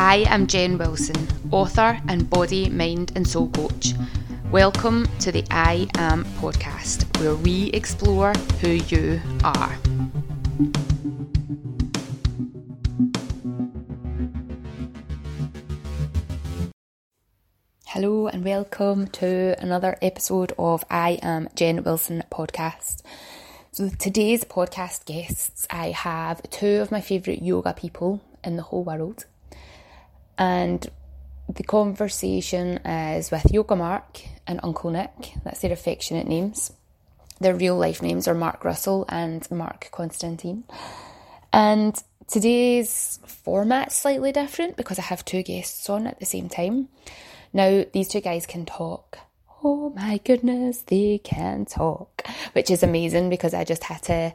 I am Jen Wilson, author and body, mind, and soul coach. Welcome to the I Am podcast, where we explore who you are. Hello, and welcome to another episode of I Am Jen Wilson podcast. So, today's podcast guests, I have two of my favourite yoga people in the whole world. And the conversation is with Yoga Mark and Uncle Nick. That's their affectionate names. Their real life names are Mark Russell and Mark Constantine. And today's format's slightly different because I have two guests on at the same time. Now, these two guys can talk oh my goodness, they can talk, which is amazing because I just had to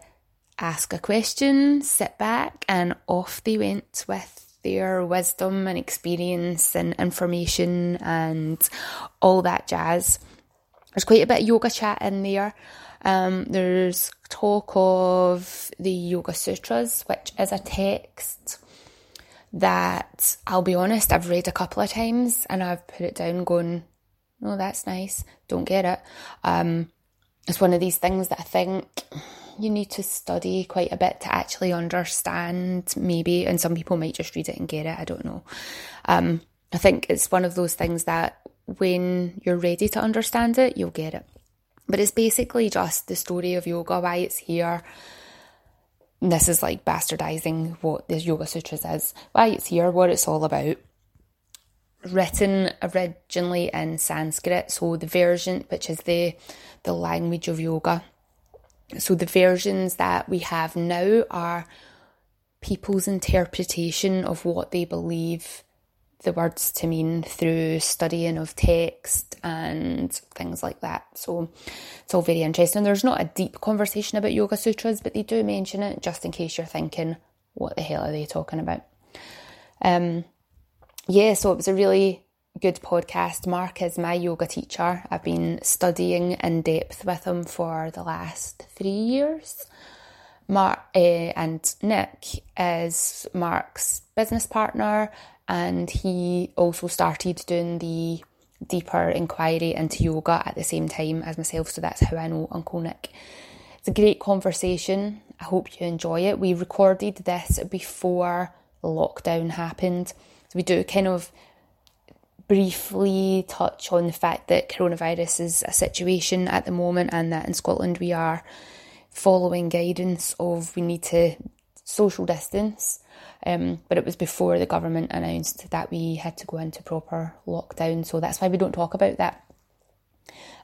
ask a question, sit back, and off they went with their wisdom and experience and information and all that jazz. There's quite a bit of yoga chat in there. Um, there's talk of the Yoga Sutras, which is a text that I'll be honest, I've read a couple of times and I've put it down going, oh, that's nice, don't get it. Um, it's one of these things that I think you need to study quite a bit to actually understand, maybe, and some people might just read it and get it, I don't know. Um, I think it's one of those things that when you're ready to understand it, you'll get it. But it's basically just the story of yoga, why it's here. this is like bastardizing what the Yoga Sutras is, why it's here, what it's all about written originally in Sanskrit, so the version which is the the language of yoga. So the versions that we have now are people's interpretation of what they believe the words to mean through studying of text and things like that. So it's all very interesting. There's not a deep conversation about Yoga Sutras, but they do mention it just in case you're thinking, what the hell are they talking about? Um, yeah, so it was a really good podcast. Mark is my yoga teacher. I've been studying in depth with him for the last three years. Mark uh, and Nick is Mark's business partner, and he also started doing the deeper inquiry into yoga at the same time as myself. So that's how I know Uncle Nick. It's a great conversation. I hope you enjoy it. We recorded this before lockdown happened. So we do kind of briefly touch on the fact that coronavirus is a situation at the moment and that in Scotland we are following guidance of we need to social distance. Um, but it was before the government announced that we had to go into proper lockdown, so that's why we don't talk about that.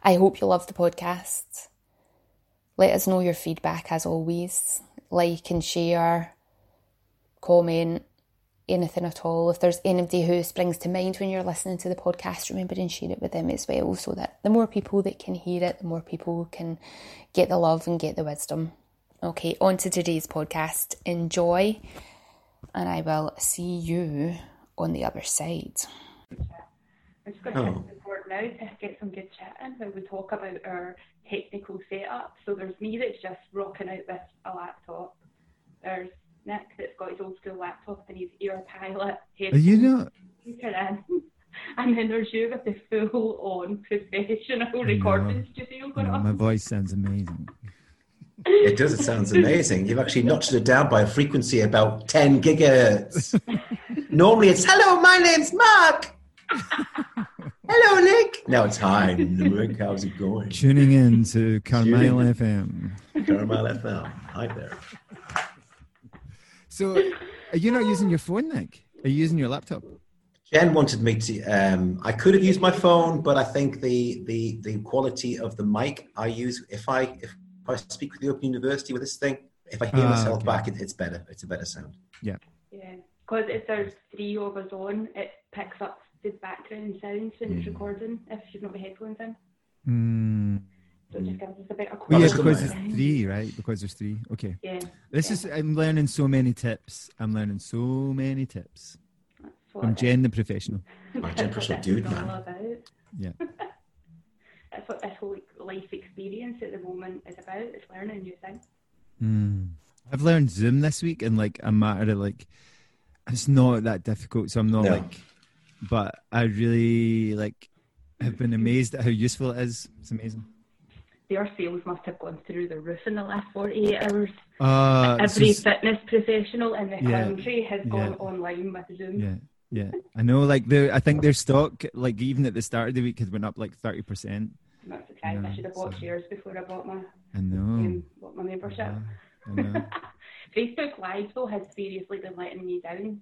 I hope you love the podcast. Let us know your feedback as always. Like and share, comment, anything at all. If there's anybody who springs to mind when you're listening to the podcast, remember and share it with them as well so that the more people that can hear it, the more people can get the love and get the wisdom. Okay, on to today's podcast. Enjoy, and I will see you on the other side. I'm just going to oh. the now to get some good chat in when we talk about our technical setup. So there's me that's just rocking out with a laptop. There's Nick that's got his old school laptop and his ear pilot. Are you not? And then there's you with the full on professional recording studio going on. My voice sounds amazing. It does. It sounds amazing. You've actually notched it down by a frequency about 10 gigahertz. Normally it's, hello, my name's Mark. hello, Nick. Now it's hi, Nick. How's it going? Tuning in to Carmel FM. Carmel FM. Hi there. So, are you not using your phone, Nick? Are you using your laptop? Jen wanted me to. Um, I could have used my phone, but I think the the the quality of the mic I use if I if I speak with the Open University with this thing, if I hear uh, myself okay. back, it, it's better. It's a better sound. Yeah. Yeah, because if there's three of us on, it picks up the background sounds when mm. it's recording if you've not got headphones in. Mm. So it just gives us a bit of well, yeah, because it's three, right? Because there's three. Okay. Yeah. This yeah. is I'm learning so many tips. I'm learning so many tips. From Jen the professional. Oh, Jen professional dude, man. Yeah. That's what this whole life experience at the moment is about. It's learning new things. Mm. I've learned Zoom this week in like a matter of like it's not that difficult. So I'm not No. like, but I really like have been amazed at how useful it is. It's amazing. Their sales must have gone through the roof in the last 48 hours. Uh, Every fitness professional in the Yeah, country has gone yeah. online with Zoom. yeah, yeah. I know. Like the, I think their stock, like even at the start of the week, had went up like thirty percent. I'm not surprised. Yeah, I should have bought so- shares before I bought my I know. um, bought my membership. I know. Facebook Live though has seriously been letting me down.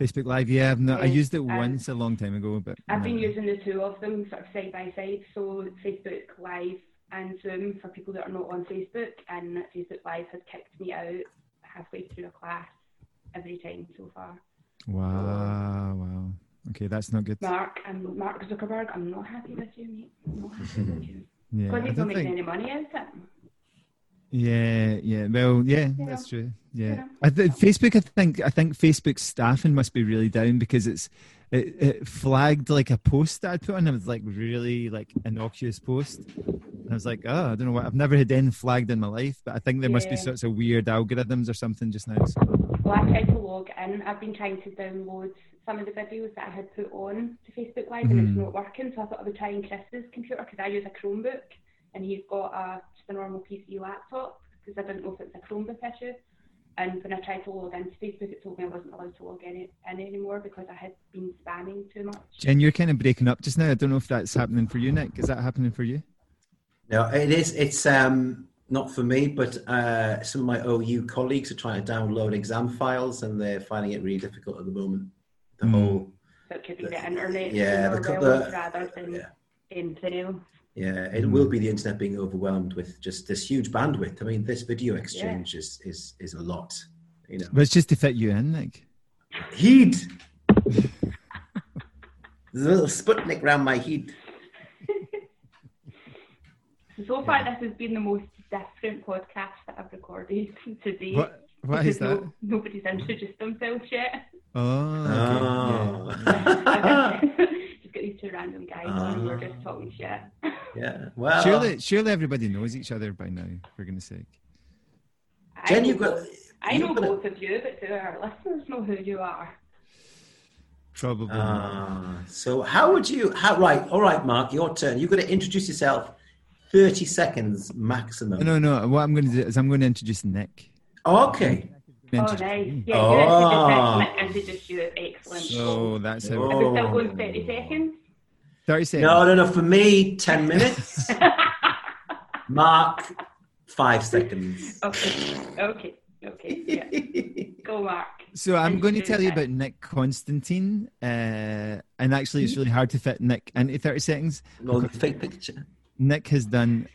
Facebook Live, yeah, I've not, I used it um, once a long time ago, but I've been using the two of them sort of side by side. So Facebook Live and Zoom for people that are not on Facebook, and Facebook Live has kicked me out halfway through a class every time so far. Wow, wow. Okay, that's not good. Mark and Mark Zuckerberg, I'm not happy with you, mate. I'm not happy with you. Yeah, Because he's not making think- any money out of it. Yeah, yeah. Well, yeah, You that's true. Yeah, know. I th- Facebook. I think I think Facebook staffing must be really down because it's it, it flagged like a post that I put on. It was like really like innocuous post. And I was like, oh, I don't know what. I've never had anything flagged in my life, but I think there must be Yeah. sorts of weird algorithms or something just now. So. Well, I tried to log in. I've been trying to download some of the videos that I had put on to Facebook Live, and it's Mhm. not working. So I thought I would try and Chris's computer because I use a Chromebook, and he's got a just a normal PC laptop because I didn't know if it's a Chromebook issue. And when I tried to log into Facebook, it told me I wasn't allowed to log in, in anymore because I had been spamming too much. Jen, you're kind of breaking up just now. I don't know if that's happening for you, Nick. Is that happening for you? No, it is. It's um, not for me, but uh, some of my OU colleagues are trying to download exam files, and they're finding it really difficult at the moment. The Mm. whole, So it could be the internet Yeah, the co- the- rather than yeah, anything else. Yeah, it mm. will be the internet being overwhelmed with just this huge bandwidth. I mean, this video exchange is is is a lot. You know, But it's just to fit you in, Nick. heat. There's a little Sputnik round my heat. So far, this has been the most different podcast that I've recorded today. What? What is because that? no- nobody's introduced themselves yet. Oh, okay. Ah. yeah. just these two random guys on and we're just talking shit. Yeah. Well, Surely, surely everybody knows each other by now. For goodness sake. I Jen, you've got. I know got a- both of you, but do our listeners know who you are? Probably. not. Ah, so how would you? How right? All right, Mark, your turn. You've got to introduce yourself. Thirty seconds maximum. No, no, no. What I'm going to do is I'm going to introduce Nick. Oh, okay. Oh, Introduce nice. Yeah, Oh. you introduced introduce you. Excellent. So that's how. Oh. Are we still going 30 seconds? 30 seconds. No, no, no. For me, ten minutes. Mark, five seconds. Okay, okay, okay. Yeah. Go, Mark. So I'm going to tell you about Nick Constantine, uh, and actually, it's really hard to fit Nick into 30 seconds. Well, the fake picture. Nick has done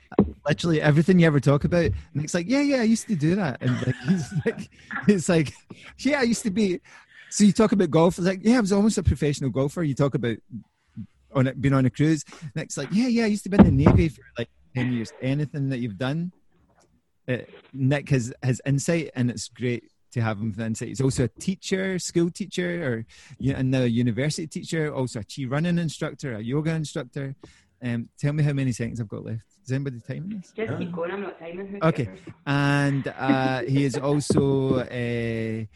literally everything you ever talk about. Nick's like, yeah, yeah, I used to do that, and like, he's like, it's like, yeah, I used to be. So you talk about golf. It's like, yeah, I was almost a professional golfer. You talk about on it being on a cruise. Nick's like, yeah, yeah, I used to be in the navy for like ten years. Anything that you've done, uh, Nick has has insight, and it's great to have him with insight. He's also a teacher, school teacher, or you know, and now a university teacher, also a chi running instructor, a yoga instructor. Um, tell me how many seconds I've got left. Is anybody timing this? Just keep going. I'm not timing. Who Okay. cares? And uh, he is also a,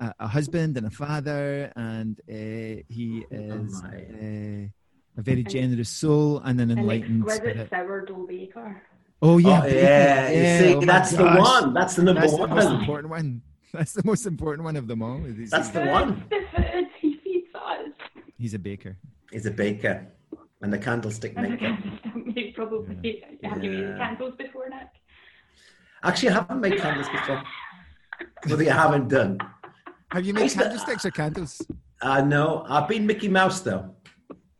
a a husband and a father, and uh, he is my. uh, a very generous soul and an An enlightened exquisite spirit. sourdough baker. Oh yeah, oh, yeah. You see, oh that's the gosh. one. That's the number That's the most important one. That's the most important one of them all. That's the Food, one. The food he feeds us. he's a baker. He's a baker and the candlestick maker. Candles, you probably have you made candles before, Nick? Actually, I haven't made candles before. Nothing I haven't done. Have you made candlesticks or candles? Uh, no, I've been Mickey Mouse though.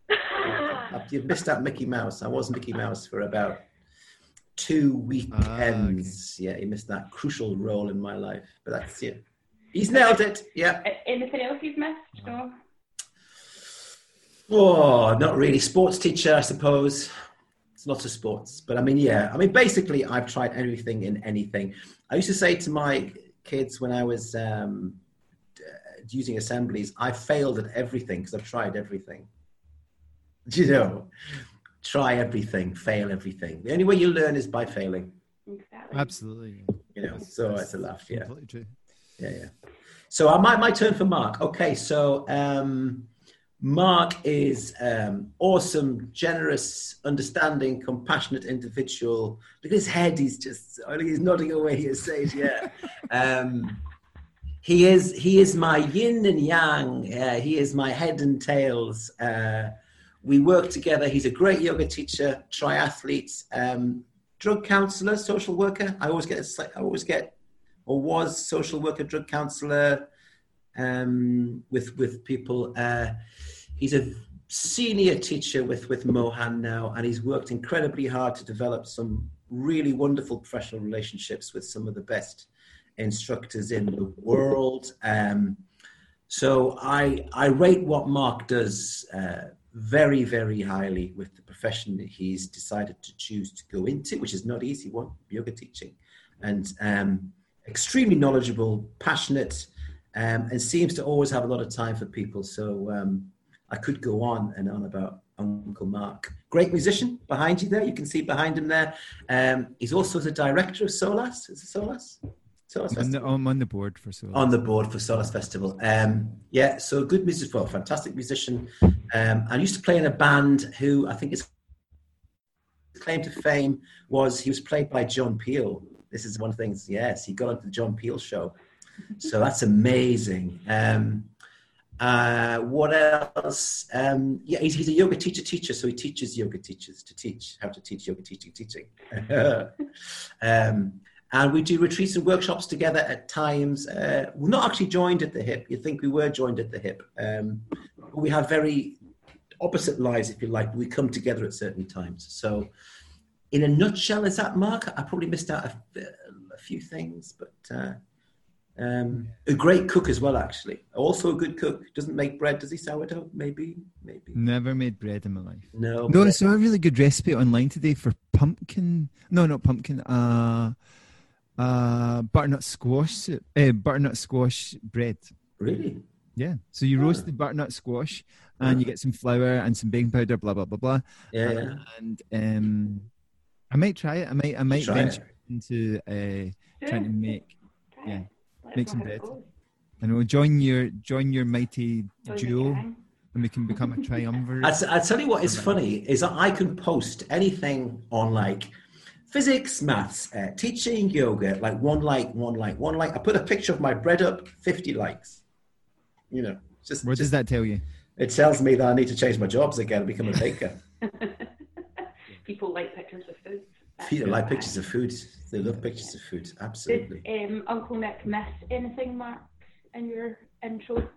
You've missed out Mickey Mouse. I was Mickey Mouse for about two weekends. Yeah, he missed that crucial role in my life. But that's yeah. He's nailed it. Yeah. Anything else you've missed? No. Oh, not really. Sports teacher, I suppose. It's lots of sports. But I mean, yeah. I mean, basically, I've tried everything in anything. I used to say to my kids when I was um, uh, using assemblies, I failed at everything because I've tried everything. You know, try everything, fail everything. The only way you learn is by failing. Exactly. Absolutely. You know, so it's a laugh. Yeah, Completely true. yeah, yeah. So uh, my my turn for Mark. Okay, so um, Mark is um, awesome, generous, understanding, compassionate individual. Look at his head; he's just oh, he's nodding away. He says, "Yeah." um, he is he is my yin and yang. Uh, he is my head and tails. Uh, we work together. He's a great yoga teacher, triathlete, um, drug counselor, social worker. I always get I always get or was social worker, drug counselor um, with with people. Uh, he's a senior teacher with with Mohan now, and he's worked incredibly hard to develop some really wonderful professional relationships with some of the best instructors in the world. Um, so I I rate what Mark does uh, very very highly with the profession that he's decided to choose to go into, which is not easy one yoga teaching, and um, extremely knowledgeable, passionate, um, and seems to always have a lot of time for people. So um, I could go on and on about Uncle Mark. Great musician behind you there. You can see behind him there. Um, he's also the director of Solas. Is it Solas? Solas I'm, the, I'm on the board for Solas. On the board for Solas Festival. Um, yeah, so good music, well, fantastic musician. Um, I used to play in a band who I think his claim to fame was he was played by John Peel. This is one of the things, yes, he got onto the John Peel show. So that's amazing. Um, uh, what else? Um, yeah, he's, he's, a yoga teacher teacher, so he teaches yoga teachers to teach how to teach yoga teaching teaching. um, and we do retreats and workshops together at times. Uh, we're not actually joined at the hip. You'd think we were joined at the hip. Um, we have very opposite lives, if you like. We come together at certain times. So, in a nutshell, is that Mark? I probably missed out a, a few things, but uh, um, a great cook as well, actually. Also a good cook. Doesn't make bread, does he? Sourdough? Maybe, maybe. Never made bread in my life. No. No, I saw a really good recipe online today for pumpkin. No, not pumpkin. Uh, uh, butternut squash. Uh, butternut squash bread. Really? Yeah. So you roast oh. the butternut squash, and you get some flour and some baking powder. Blah blah blah blah. Yeah. yeah. And um, I might try it. I might. I might venture it. into uh, trying to make. Yeah make some bread. And we'll join your join your mighty join duo, and we can become a triumvirate. I, I tell you what is funny is that I can post anything on like physics, maths, uh, teaching, yoga, like one like, one like, one like. I put a picture of my bread up, fifty likes. You know, just what just, does that tell you? It tells me that I need to change my jobs again and become a baker. People like pictures of food. People like pictures of food. They love pictures of food. Absolutely. Did um, Uncle Nick miss anything, Mark, in your intro?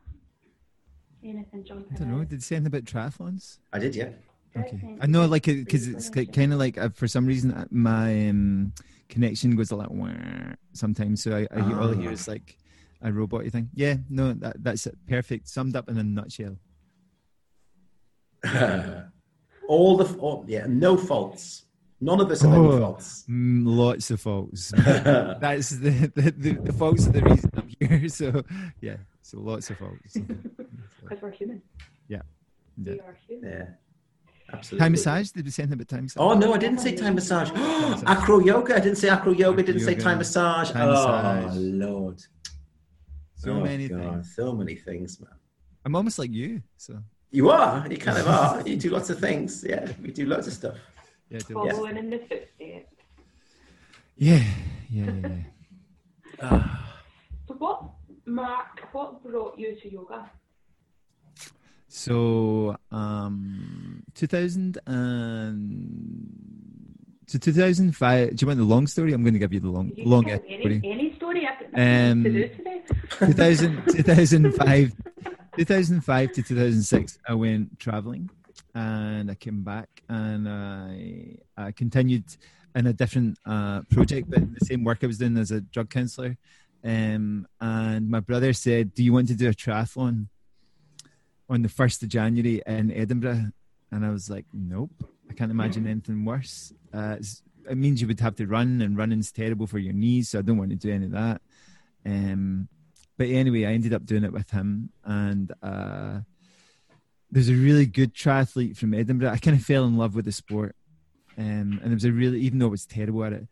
Anything jumping? I don't know. Did he say anything about triathlons? I did, yeah. Okay. I know, like, because it's kind of like uh, for some reason uh, my um, connection goes a lot sometimes, so I, I hear, all I hear is ah. like a robot thing. Yeah, no, that, that's it. Perfect. Summed up in a nutshell. all the all, yeah, no faults. None of us have oh, any faults. Mm, lots of faults. That's the, the, the, the, faults are the reason I'm here. So, yeah, so lots of faults. Because we're human. Yeah. yeah. We are human. Yeah. Absolutely. Thai massage? Did we say anything about Thai massage? Oh no, I didn't say Thai massage. acro yoga. I didn't say acro yoga. I didn't yoga. say Thai massage. Thai oh massage. Lord. So oh, many God. things. So many things, man. I'm almost like you. So you are. You kind of are. You do lots of things. Yeah, we do lots of stuff. Yeah, following yeah. in the footsteps. Yeah, yeah, yeah. uh, so what, Mark? What brought you to yoga? So, um, 2000 and so 2005. Do you want the long story? I'm going to give you the long, you long any, any story um, to do today. 2000, 2005, 2005 to 2006. I went traveling and I came back and I, I continued in a different uh, project, but the same work I was doing as a drug counselor. Um, and my brother said, "Do you want to do a triathlon on the first of January in Edinburgh?" And I was like, "Nope, I can't imagine anything worse. Uh, it means you would have to run, and running's terrible for your knees, so I don't want to do any of that." Um, but anyway, I ended up doing it with him, and uh, there's a really good triathlete from Edinburgh. I kind of fell in love with the sport, um, and there was a really, even though it was terrible at it,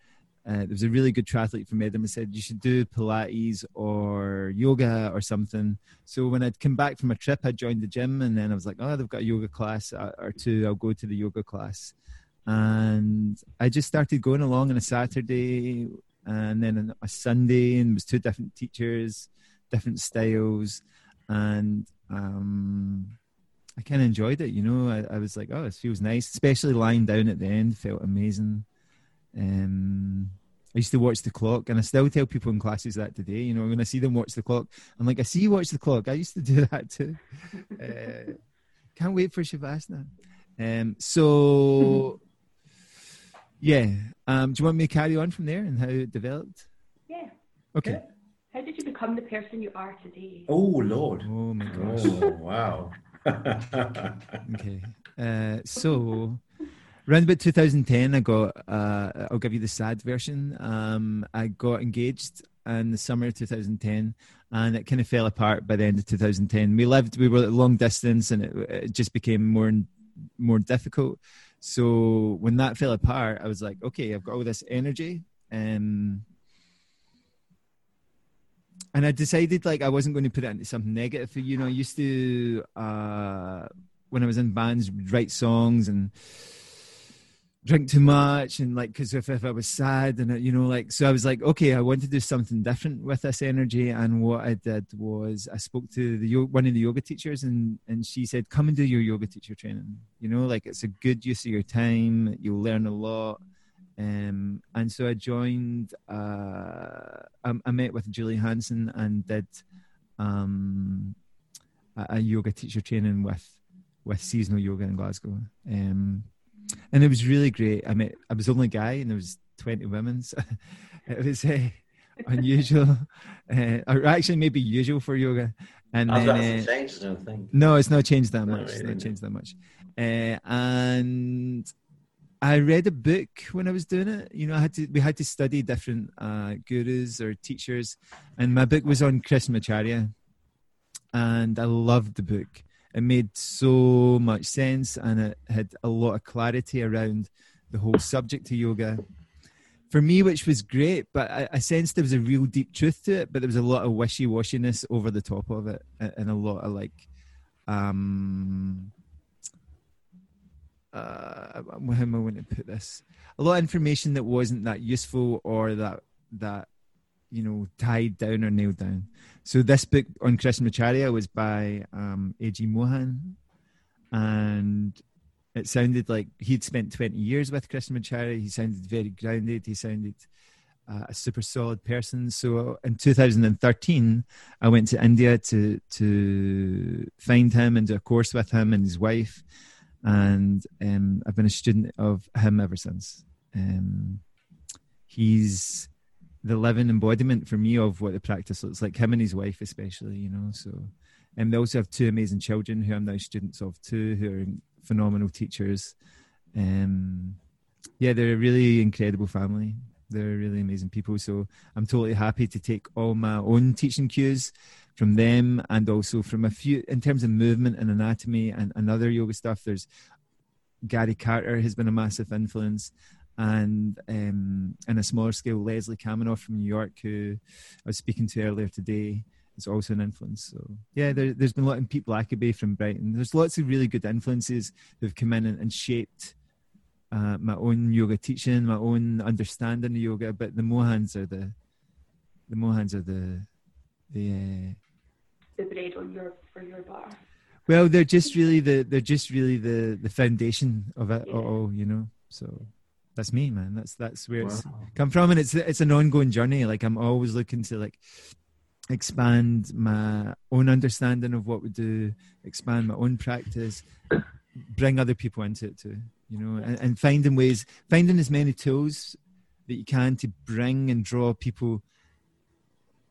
uh, there was a really good triathlete from Edinburgh said you should do Pilates or yoga or something. So when I'd come back from a trip, I joined the gym, and then I was like, oh, they've got a yoga class uh, or two. I'll go to the yoga class, and I just started going along on a Saturday, and then on a Sunday, and it was two different teachers, different styles, and um, I kind of enjoyed it. You know, I, I was like, oh, it feels nice, especially lying down at the end, felt amazing. Um, I used to watch the clock, and I still tell people in classes that today. You know, when I see them watch the clock, I'm like, I see you watch the clock. I used to do that too. uh, can't wait for Shavasana. Um, so, yeah. Um, do you want me to carry on from there and how it developed? Yeah. Okay. How did you become the person you are today? Oh Lord! Oh my gosh! Oh wow! Okay. Uh, so around about 2010 i got uh, i'll give you the sad version. Um, i got engaged in the summer of 2010 and it kind of fell apart by the end of 2010 we lived we were at long distance and it, it just became more and more difficult. So when that fell apart i was like okay i've got all this energy um, and I decided like I wasn't going to put it into something negative. You know, I used to uh, when I was in bands write songs and drink too much and like because if, if i was sad and you know like so i was like okay i want to do something different with this energy. And what i did was i spoke to the one of the yoga teachers and and she said come and do your yoga teacher training. You know like it's a good use of your time. You'll learn a lot um, and so i joined uh, I, I, met with julie hanson and did um, a, a yoga teacher training with with seasonal yoga in glasgow um, and it was really great. I mean, I was the only guy, and there was twenty women. So it was uh, unusual, uh, or actually maybe usual for yoga. And then, uh, changed, I think. No, it's not changed that much. Really, it's not changed that much. Uh, and I read a book when I was doing it. You know, I had to we had to study different uh, gurus or teachers, and my book was on Krishnamacharya, and I loved the book it made so much sense and it had a lot of clarity around the whole subject of yoga for me, which was great, but I, I, sensed there was a real deep truth to it, but there was a lot of wishy washiness over the top of it, and a lot of like, um, uh, how am I going to put this? A lot of information that wasn't that useful or that that you know tied down or nailed down. So this book on Krishnamacharya was by um, A.G. Mohan, and it sounded like he'd spent 20 years with Krishnamacharya. He sounded very grounded. He sounded uh, a super solid person. So in 2013, I went to India to to find him and do a course with him and his wife, and um, I've been a student of him ever since. Um, he's the living embodiment for me of what the practice looks like. Him and his wife, especially, you know. So, and they also have two amazing children who I'm now students of too, who are phenomenal teachers. Um, yeah, they're a really incredible family. They're really amazing people. So I'm totally happy to take all my own teaching cues from them and also from a few in terms of movement and anatomy and, and other yoga stuff. There's Gary Carter has been a massive influence and um, in a smaller scale, Leslie Kaminoff from New York, who I was speaking to earlier today, is also an influence. So yeah, there, has been a lot of Pete Blackaby from Brighton. There's lots of really good influences who've come in and, and shaped uh, my own yoga teaching, my own understanding of yoga. But the Mohans are the the Mohans are the the uh, the bread on your for your bar. Well, they're just really the they're just really the the foundation of it yeah. all, you know. So that's me, man. That's that's where wow. it's come from, and it's it's an ongoing journey. Like I'm always looking to like expand my own understanding of what we do, expand my own practice, bring other people into it too. You know, and, and finding ways, finding as many tools that you can to bring and draw people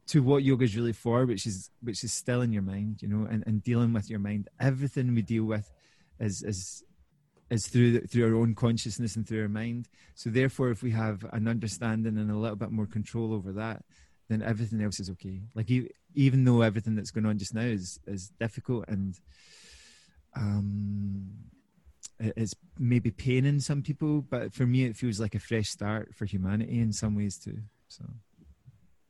to what yoga is really for, which is which is still in your mind, you know, and, and dealing with your mind. Everything we deal with is is is through through our own consciousness and through our mind. So therefore, if we have an understanding and a little bit more control over that, then everything else is okay. Like even though everything that's going on just now is is difficult and um, it's maybe paining some people, but for me, it feels like a fresh start for humanity in some ways too. So,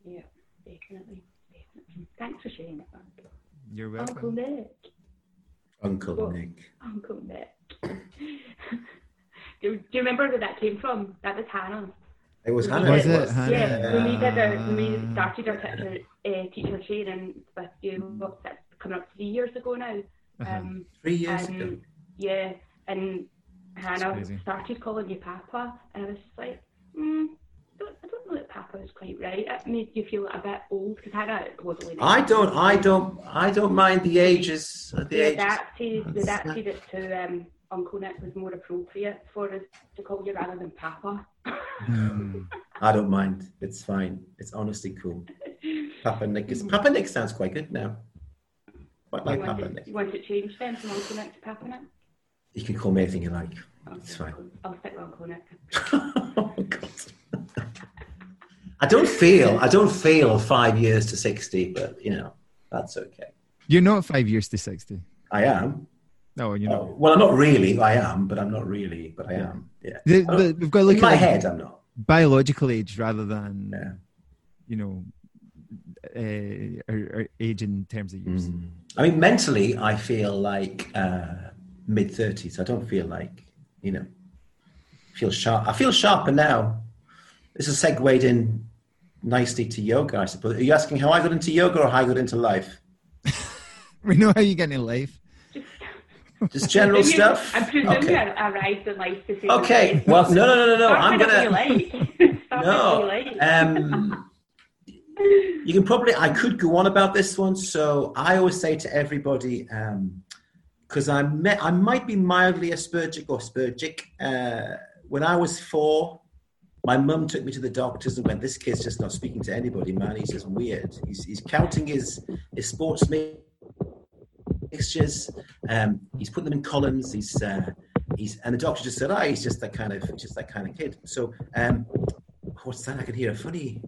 yeah, definitely, definitely. Thanks for sharing it, Uncle. You're welcome. Uncle Nick. Uncle Well, Nick. Uncle Nick. do, do you remember where that came from? That was Hannah. It was Hannah. Was did- it Hannah? Yeah, when we did our, when we started our teacher, uh, teacher training with you, what's that, coming up three years ago now. Uh-huh. Um, Three years and ago. yeah, and Hannah started calling you Papa, and I was just like, mm, don't, I don't know that Papa is quite right. It made you feel a bit old because Hannah was only. I don't, I don't, I don't mind the ages. The The ages. said, the said it to um, Uncle Nick was more appropriate for us to call you rather than Papa. Hmm. I don't mind. It's fine. It's honestly cool. Papa Nick is Papa Nick sounds quite good now. Quite like Papa it, Nick. you want it changed then from Uncle Nick to Papa Nick? You can call me anything you like. Okay, It's fine. I'll stick with Uncle Nick. oh God. I don't feel I don't feel five years to sixty, but you know that's okay. You're not five years to sixty. I am. No, you're not. Oh, well, I'm not really. I am, but I'm not really. But I am. Yeah. The- the- we've got to look In my like, head, I'm not. biological age rather than Yeah. you know uh, or, or age in terms of years. Mm. I mean, mentally, I feel like uh, mid thirties. I don't feel like you know. Feel sharp. I feel sharper now. This is segued in nicely to yoga, I suppose. Are you asking how I got into yoga or how I got into life? We know how you get in life. Just general You- stuff. I presume Okay. I arrived in life the same Okay. way. Well, no, no, no, no, no. Start I'm gonna. you like. No. you like. Um, you can probably, I could go on about this one. So I always say to everybody, because I met, I might be mildly Aspergic or Aspergic. Uh, when I was four, my mum took me to the doctors and went, "This kid's just not speaking to anybody, man. He's just weird. He's, he's counting his his sports mixtures. Um, he's putting them in columns. He's uh, he's and the doctor just said, "Ah, he's just that kind of just that kind of kid." So um, what's that? I can hear a funny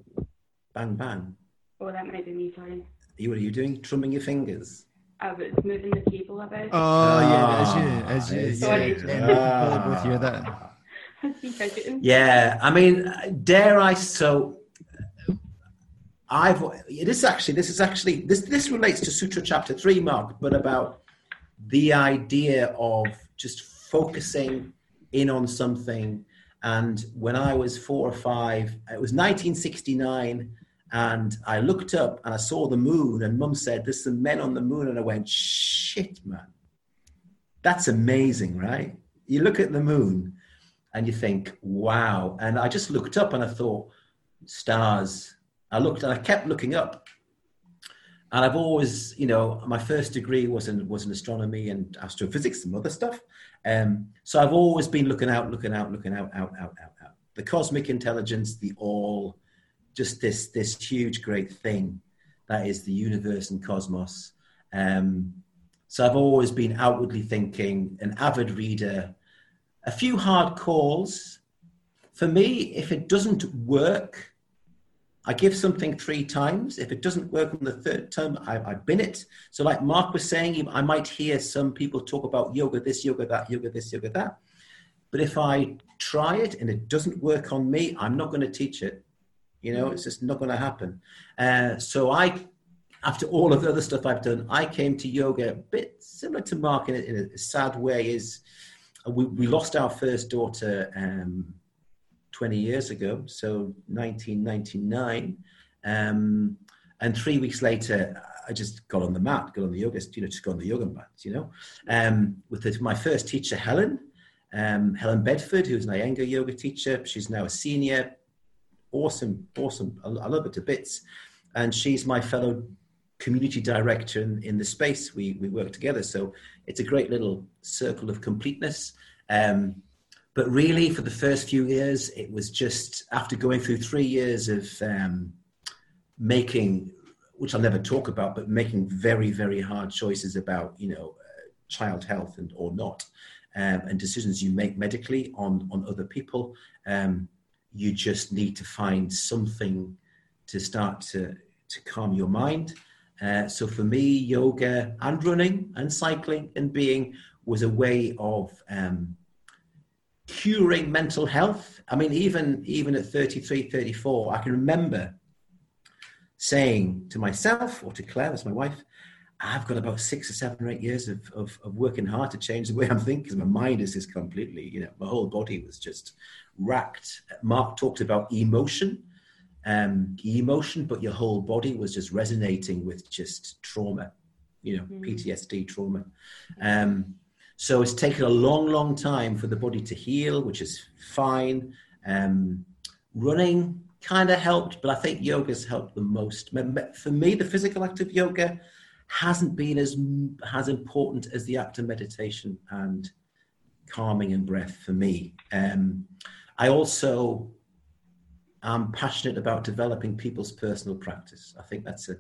bang bang. Oh, that might be me, sorry. You, what are you doing? Trumming your fingers. I was moving the table about. Oh yeah, as you Ah, as you, it's- yeah, Sorry. yeah, we probably both hear that. Yeah, I mean, dare I? So, I've. It is actually. This is actually. This this relates to Sutra Chapter Three, Mark, but about the idea of just focusing in on something. And when I was four or five, it was 1969, and I looked up and I saw the moon, and Mum said, "There's some men on the moon," and I went, "Shit, man, that's amazing, right?" You look at the moon and you think, wow. And I just looked up and I thought, stars. I looked and I kept looking up. And I've always, you know, my first degree was in was in astronomy and astrophysics and other stuff. Um, so I've always been looking out, looking out, looking out, out, out, out, out. The cosmic intelligence, the all, just this this huge great thing that is the universe and cosmos. Um, so I've always been outwardly thinking, an avid reader, a few hard calls. For me, if it doesn't work, I give something three times. If it doesn't work on the third time, I, I bin it. So, like Mark was saying, I might hear some people talk about yoga this, yoga that, yoga this, yoga that. But if I try it and it doesn't work on me, I'm not going to teach it. You know, it's just not going to happen. Uh, so I, after all of the other stuff I've done, I came to yoga a bit similar to Mark in a, in a sad way. Is we, we lost our first daughter um, 20 years ago, so 1999. Um, and three weeks later, I just got on the mat, got on the yoga, you know, just got on the yoga mat, you know, um, with the, my first teacher, Helen, um, Helen Bedford, who's an Iyengar yoga teacher. She's now a senior. Awesome, awesome. I, I love her to bits. And she's my fellow community director in, in the space. We, we work together. So it's a great little circle of completeness. Um, but really, for the first few years, it was just after going through three years of um, making, which I'll never talk about, but making very, very hard choices about, you know, uh, child health and or not, um, and decisions you make medically on on other people. Um, you just need to find something to start to to calm your mind. Uh, so for me, yoga and running and cycling and being was a way of um, curing mental health. I mean, even even at 33, 34, I can remember saying to myself or to Claire, that's my wife, I've got about six or seven or eight years of, of, of working hard to change the way I'm thinking because my mind is just completely, you know, my whole body was just racked. Mark talked about emotion, um, emotion, but your whole body was just resonating with just trauma, you know, mm. PTSD trauma. Um, so it's taken a long, long time for the body to heal, which is fine. Um, running kind of helped, but I think yoga's helped the most. For me, the physical act of yoga hasn't been as as important as the act of meditation and calming and breath for me. Um, I also am passionate about developing people's personal practice. I think that's a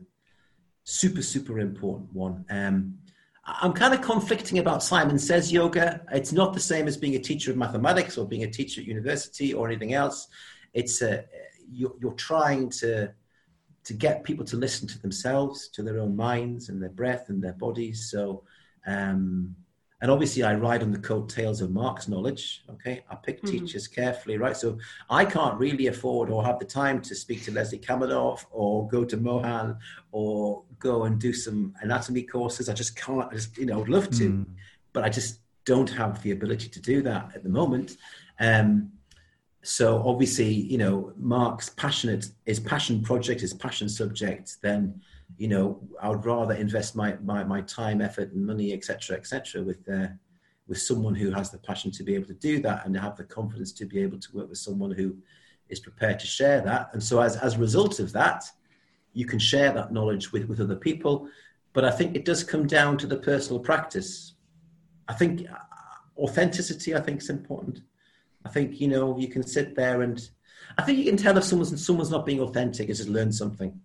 super super important one. Um, I'm kind of conflicting about Simon Says yoga. It's not the same as being a teacher of mathematics or being a teacher at university or anything else. It's a you're, you're trying to to get people to listen to themselves, to their own minds and their breath and their bodies. So, um, and obviously, I ride on the coattails of Mark's knowledge. Okay, I pick mm-hmm. teachers carefully, right? So I can't really afford or have the time to speak to Leslie Kaminoff or go to Mohan or go and do some anatomy courses. I just can't. I just, you know, I'd love to, mm. but I just don't have the ability to do that at the moment. Um, so obviously, you know, Mark's passionate, his passion project, his passion subject, then, you know, I would rather invest my, my, my time, effort and money, etc., etc., with, uh, with someone who has the passion to be able to do that and have the confidence to be able to work with someone who is prepared to share that. And so as, as a result of that, you can share that knowledge with, with other people. But I think it does come down to the personal practice. I think uh, authenticity, I think is important. I think you know you can sit there and I think you can tell if someone's someone's not being authentic, has just learned something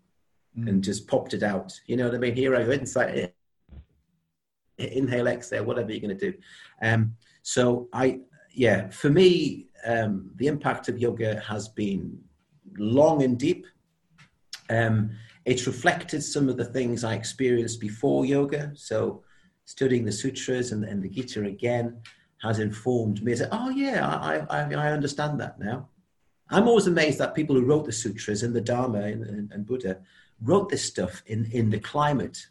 mm. and just popped it out. You know what I mean? Here I go inside, inhale, exhale, whatever you're going to do. Um, so I, yeah, for me, um, the impact of yoga has been long and deep. Um, it's reflected some of the things I experienced before yoga. So studying the sutras and, and the Gita again has informed me. Said, oh yeah, I, I, I understand that now. I'm always amazed that people who wrote the sutras and the Dharma and, and, and, Buddha wrote this stuff in, in the climate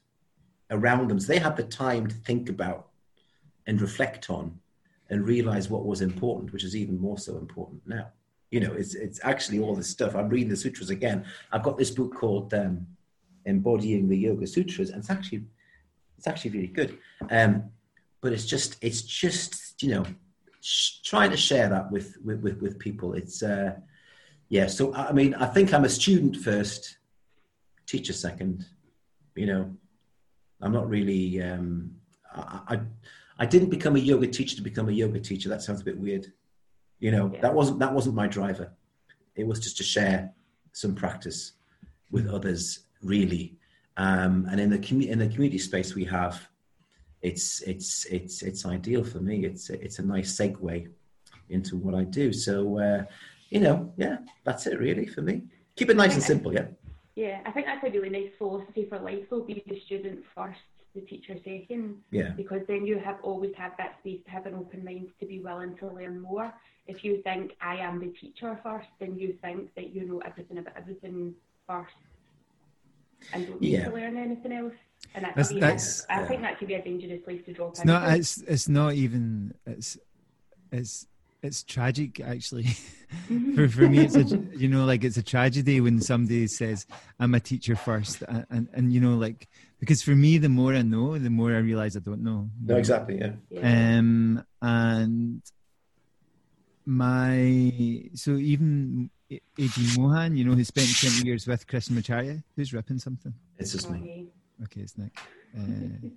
around them. So they had the time to think about and reflect on and realize what was important, which is even more so important now. You know, it's, it's actually all this stuff. I'm reading the sutras again. I've got this book called um, Embodying the Yoga Sutras, and it's actually, it's actually really good. Um, but it's just it's just you know sh- trying to share that with with with, with people it's uh yeah so i mean i think i'm a student first teacher second you know i'm not really um i i, I didn't become a yoga teacher to become a yoga teacher that sounds a bit weird you know yeah. that wasn't that wasn't my driver it was just to share some practice with others really um, and in the community in the community space we have it's it's it's it's ideal for me. It's it's a nice segue into what I do. So uh, you know, yeah, that's it really for me. Keep it nice and simple, yeah. Yeah, I think that's a really nice philosophy for life. Though, be the student first, the teacher second. Yeah. Because then you have always have that space to have an open mind to be willing to learn more. If you think I am the teacher first, then you think that you know everything about everything first, and don't need yeah. to learn anything else. And that's, that's, I think that could be a dangerous place to drop. It's not. It's it's not even. It's it's it's tragic actually. for for me, it's a you know like it's a tragedy when somebody says I'm a teacher first, and, and and, you know like because for me the more I know, the more I realize I don't know. No, exactly. Yeah. yeah. Um and my so even A.G. Mohan, you know, who spent 20 years with Krishnamacharya, who's ripping something? It's just me. Okay, it's Nick. Uh,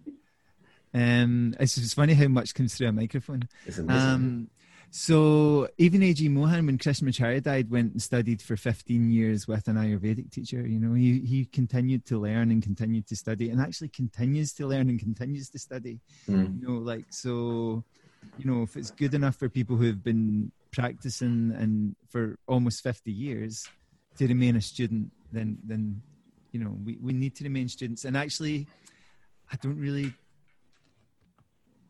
um, it's just funny how much comes through a microphone. Um, so even A.G. Mohan, when Krishnamacharya died, went and studied for 15 years with an Ayurvedic teacher. You know, he, he continued to learn and continued to study and actually continues to learn and continues to study. Mm. You know, like, so, you know, if it's good enough for people who have been practicing and for almost 50 years to remain a student, then, then you know, we, we need to remain students. And actually, I don't really,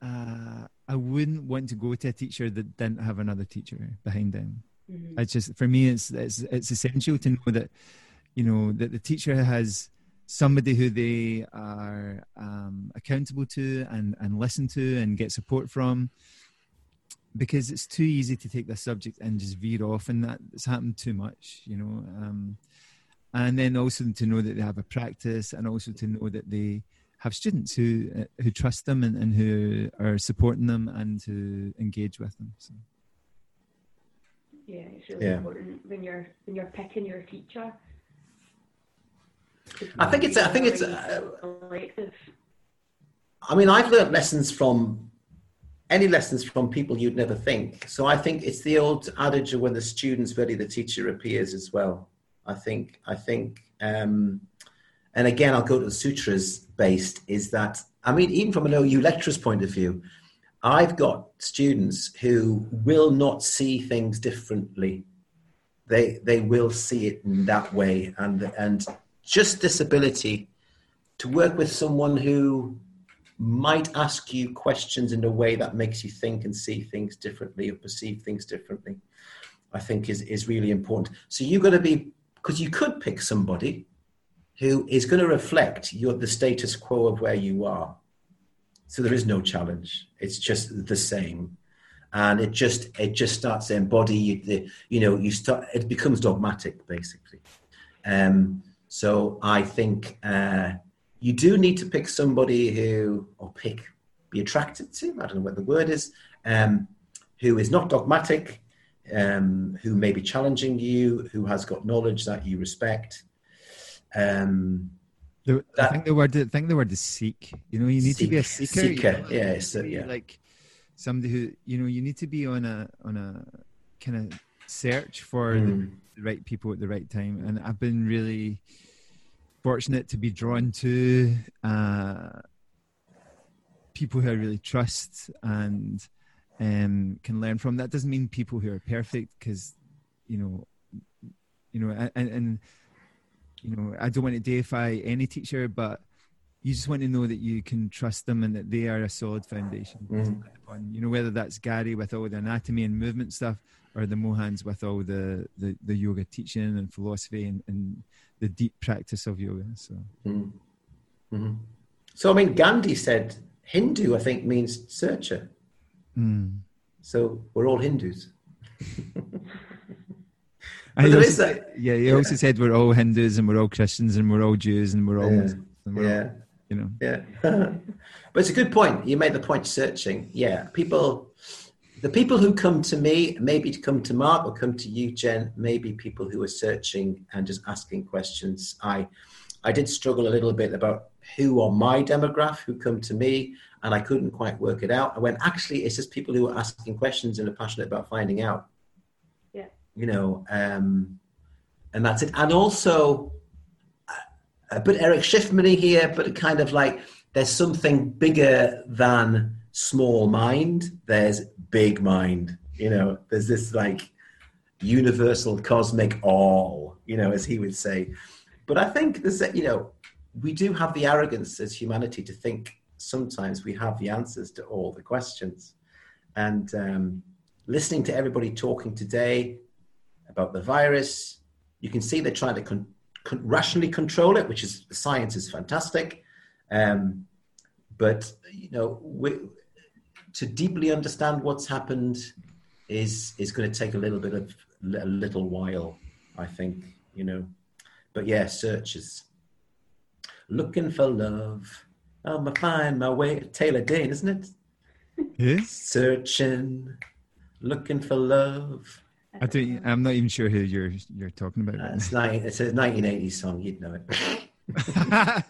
uh, I wouldn't want to go to a teacher that didn't have another teacher behind them. Mm-hmm. It's just for me, it's, it's it's essential to know that, you know, that the teacher has somebody who they are um, accountable to and and listen to and get support from because it's too easy to take the subject and just veer off and that's happened too much you know um, and then also to know that they have a practice and also to know that they have students who uh, who trust them and, and who are supporting them and to engage with them so. yeah it's really yeah. important when you're when you're picking your teacher I think it's I think it's uh, I mean I've learned lessons from any lessons from people you'd never think. So I think it's the old adage of when the student's ready, the teacher appears as well. I think, I think, um, and again, I'll go to the sutras based is that, I mean, even from an OU lecturer's point of view, I've got students who will not see things differently. They, they will see it in that way. And, and just this ability to work with someone who might ask you questions in a way that makes you think and see things differently or perceive things differently, I think is, is really important. So you've got to be, because you could pick somebody who is going to reflect your, the status quo of where you are. So there is no challenge. It's just the same. And it just it just starts to embody the you know you start it becomes dogmatic basically. Um, so I think uh, you do need to pick somebody who, or pick, be attracted to, I don't know what the word is, um, who is not dogmatic, um, who may be challenging you, who has got knowledge that you respect. Um, the, that, I think the word. I think the word is seek. You know, you need seek, to be a seeker. Seeker, you know, yeah, so, yeah. Like somebody who you know, you need to be on a on a kind of search for mm. the, the right people at the right time. And I've been really fortunate to be drawn to uh, people who I really trust and um, can learn from. That doesn't mean people who are perfect, because you know, you know, and, and you know, I don't want to deify any teacher, but you just want to know that you can trust them and that they are a solid foundation. Mm. You know, whether that's Gary with all the anatomy and movement stuff, or the Mohans with all the the, the yoga teaching and philosophy and, and the deep practice of yoga. So, mm. mm-hmm. so I mean, Gandhi said Hindu. I think means searcher. Mm. So we're all Hindus. and he also, that, yeah, he yeah. also said we're all Hindus and we're all Christians and we're all Jews and we're all yeah. We're yeah. All, you know. Yeah. but it's a good point. You made the point searching. Yeah. People the people who come to me, maybe to come to Mark or come to you, Jen, maybe people who are searching and just asking questions. I, I did struggle a little bit about who are my demographic who come to me, and I couldn't quite work it out. I went, actually, it's just people who are asking questions and are passionate about finding out. You know, um, and that's it. And also, a bit Eric Schiffman here, but kind of like there's something bigger than small mind. There's big mind. You know, there's this like universal cosmic all, you know, as he would say. But I think there's, you know, we do have the arrogance as humanity to think sometimes we have the answers to all the questions. And um, listening to everybody talking today about the virus, you can see they're trying to con- con- rationally control it, which is science is fantastic. Um, but you know, we, to deeply understand what's happened is is going to take a little bit of a little while, I think. You know, but yeah, searches. Looking for love. I'm gonna find my way. Taylor Dayne, isn't it? Yeah. Searching, looking for love. I do. I'm not even sure who you're you're talking about. Uh, it's, nine, it's a 1980s song. You'd know it.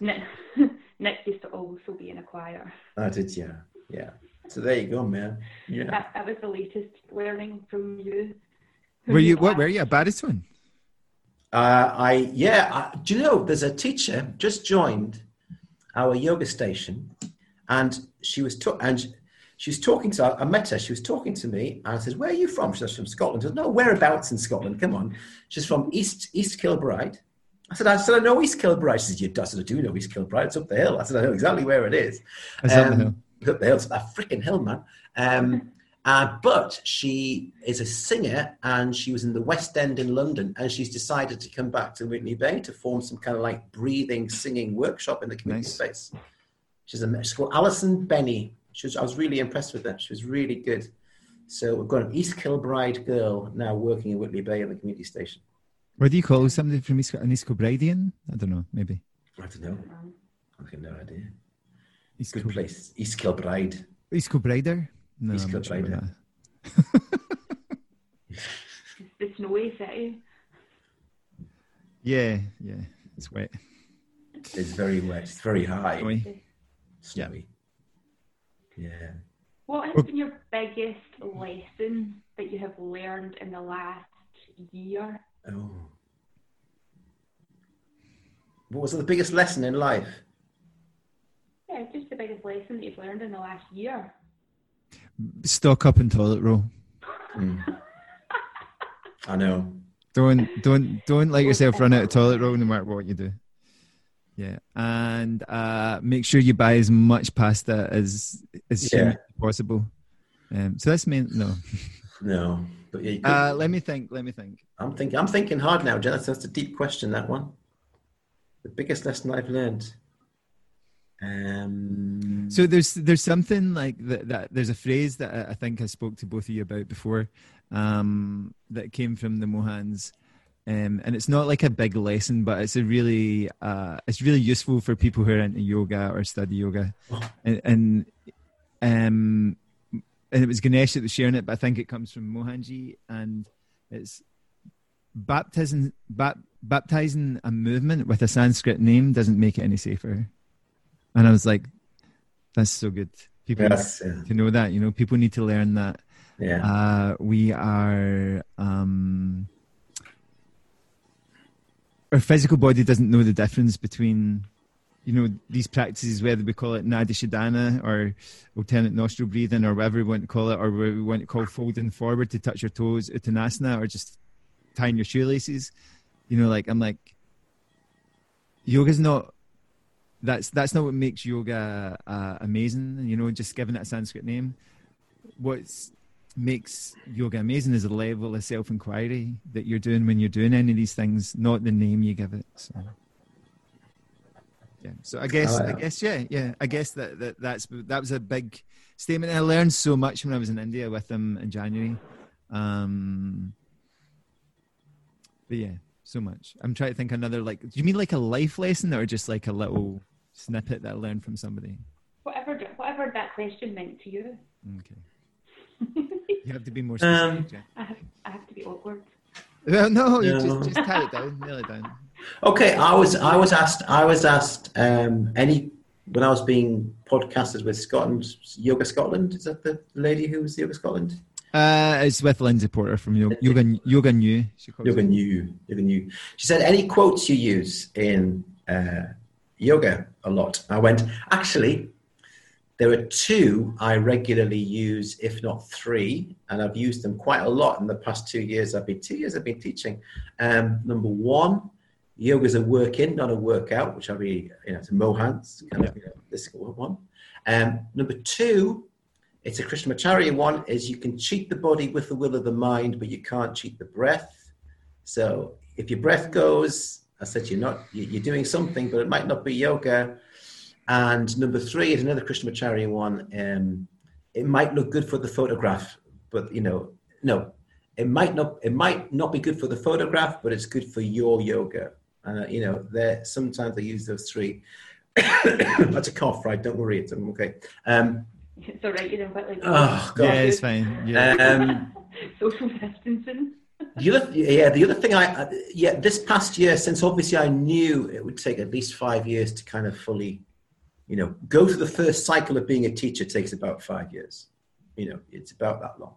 Nick used to also be in a choir. I did, yeah, yeah. So there you go, man. Yeah. That, that was the latest learning from you. Were you, what were you, a baritone? Uh, I, yeah, I, do you know, there's a teacher just joined our yoga station and she was, taught and she was talking to, I met her, she was talking to me and I said, where are you from? She says, from Scotland. I said, no, whereabouts in Scotland? Come on. She's from East, East Kilbride I said, I said, I know East Kilbride. She said, you, said, I do know East Kilbride. It's up the hill. I said, I know exactly where it is. It's up the Um, hill. Up the hill. It's a freaking hill, man. Um, uh, but she is a singer and she was in the West End in London and she's decided to come back to Whitley Bay to form some kind of like breathing, singing workshop in the community Nice. space. She's, a, she's called Alison Benny. She was, I was really impressed with her. She was really good. So we've got an East Kilbride girl now working in Whitley Bay in the community station. What do you call somebody from East, an East Kilbridean? I don't know, maybe. I don't know. I've got no idea. East, Good Kil- place. East Kilbride. East Kilbrider? No, East I'm sure about Kilbrider. that. The snowy city. Yeah, yeah, it's wet. It's very wet. It's very high. Snowy. Snowy. Yeah. What has been your biggest lesson that you have learned in the last year? Oh. What was the biggest lesson in life? Yeah, just the biggest lesson that you've learned in the last year. Stock up in toilet roll. Hmm. I know. Don't don't don't let yourself run out of toilet roll no matter what you do. Yeah, and uh, make sure you buy as much pasta as as Yeah. possible. Um, so that's mean no. No. But yeah, could, Uh, let me think. Let me think. I'm thinking. I'm thinking hard now, Jen. That's, that's a deep question. That one. The biggest lesson I've learned. Um. So there's there's something like that, that there's a phrase that I- I think I spoke to both of you about before um, that came from the Mohans. Um, and it's not like a big lesson, but it's a really uh, it's really useful for people who are into yoga or study yoga. Oh. And, and um, and it was Ganesh that was sharing it, but I think it comes from Mohanji, and it's baptizing bap, baptizing a movement with a Sanskrit name doesn't make it any safer. And I was like, that's so good. People Yes. Yeah. to know that, you know, people need to learn that yeah. uh, we are, um, our physical body doesn't know the difference between, you know, these practices, whether we call it Nadi Shodhana or alternate nostril breathing or whatever we want to call it, or we want to call folding forward to touch your toes, Uttanasana, or just tying your shoelaces. You know, like, I'm like, yoga's not that's that's not what makes yoga uh, amazing. You know, just giving it a Sanskrit name. What makes yoga amazing is the level of self inquiry that you're doing when you're doing any of these things, not the name you give it. So, yeah. So I guess, I I guess, yeah, yeah. I guess that, that that's that was a big statement. I learned so much when I was in India with them in January. Um, but yeah, so much. I'm trying to think another like. Do you mean like a life lesson or just like a little snippet that I learned from somebody? Whatever, whatever that question meant to you. Okay, you have to be more Um, specific. Jen. I have, I have to be awkward. Well, no, you No. just just tie it down, nail it down. Okay, I was I was asked I was asked um, any when I was being podcasted with Scotland Yoga Scotland. Is that the lady who was Yoga Scotland? Uh, it's with Lindsay Porter from Yoga Yoga, Yoga New. She Yoga it. New. Yoga New. She said any quotes you use in uh, yoga a lot. I went actually. There are two I regularly use, if not three, and I've used them quite a lot in the past two years. I've been two years I've been teaching. Um, number one, yoga's a work in, not a workout, which I really, you know, it's a Mohans kind of you know, this one. Um, number two, it's a Krishnamacharya one, is you can cheat the body with the will of the mind, but you can't cheat the breath. So if your breath goes, I said you're not, you're doing something, but it might not be yoga. And number three is another Krishnamacharya one. Um, it might look good for the photograph, but you know, no, it might not. It might not be good for the photograph, but it's good for your yoga. Uh, you know, there sometimes I use those three. That's a cough, right? Don't worry, it's I'm okay. Um, It's all right, you don't quite like oh God. Yeah, it's fine. Yeah. Um, social distancing. The other, yeah, the other thing I, I- yeah, this past year, since obviously I knew it would take at least five years to kind of fully, you know, go through the first cycle of being a teacher takes about five years. You know, it's about that long.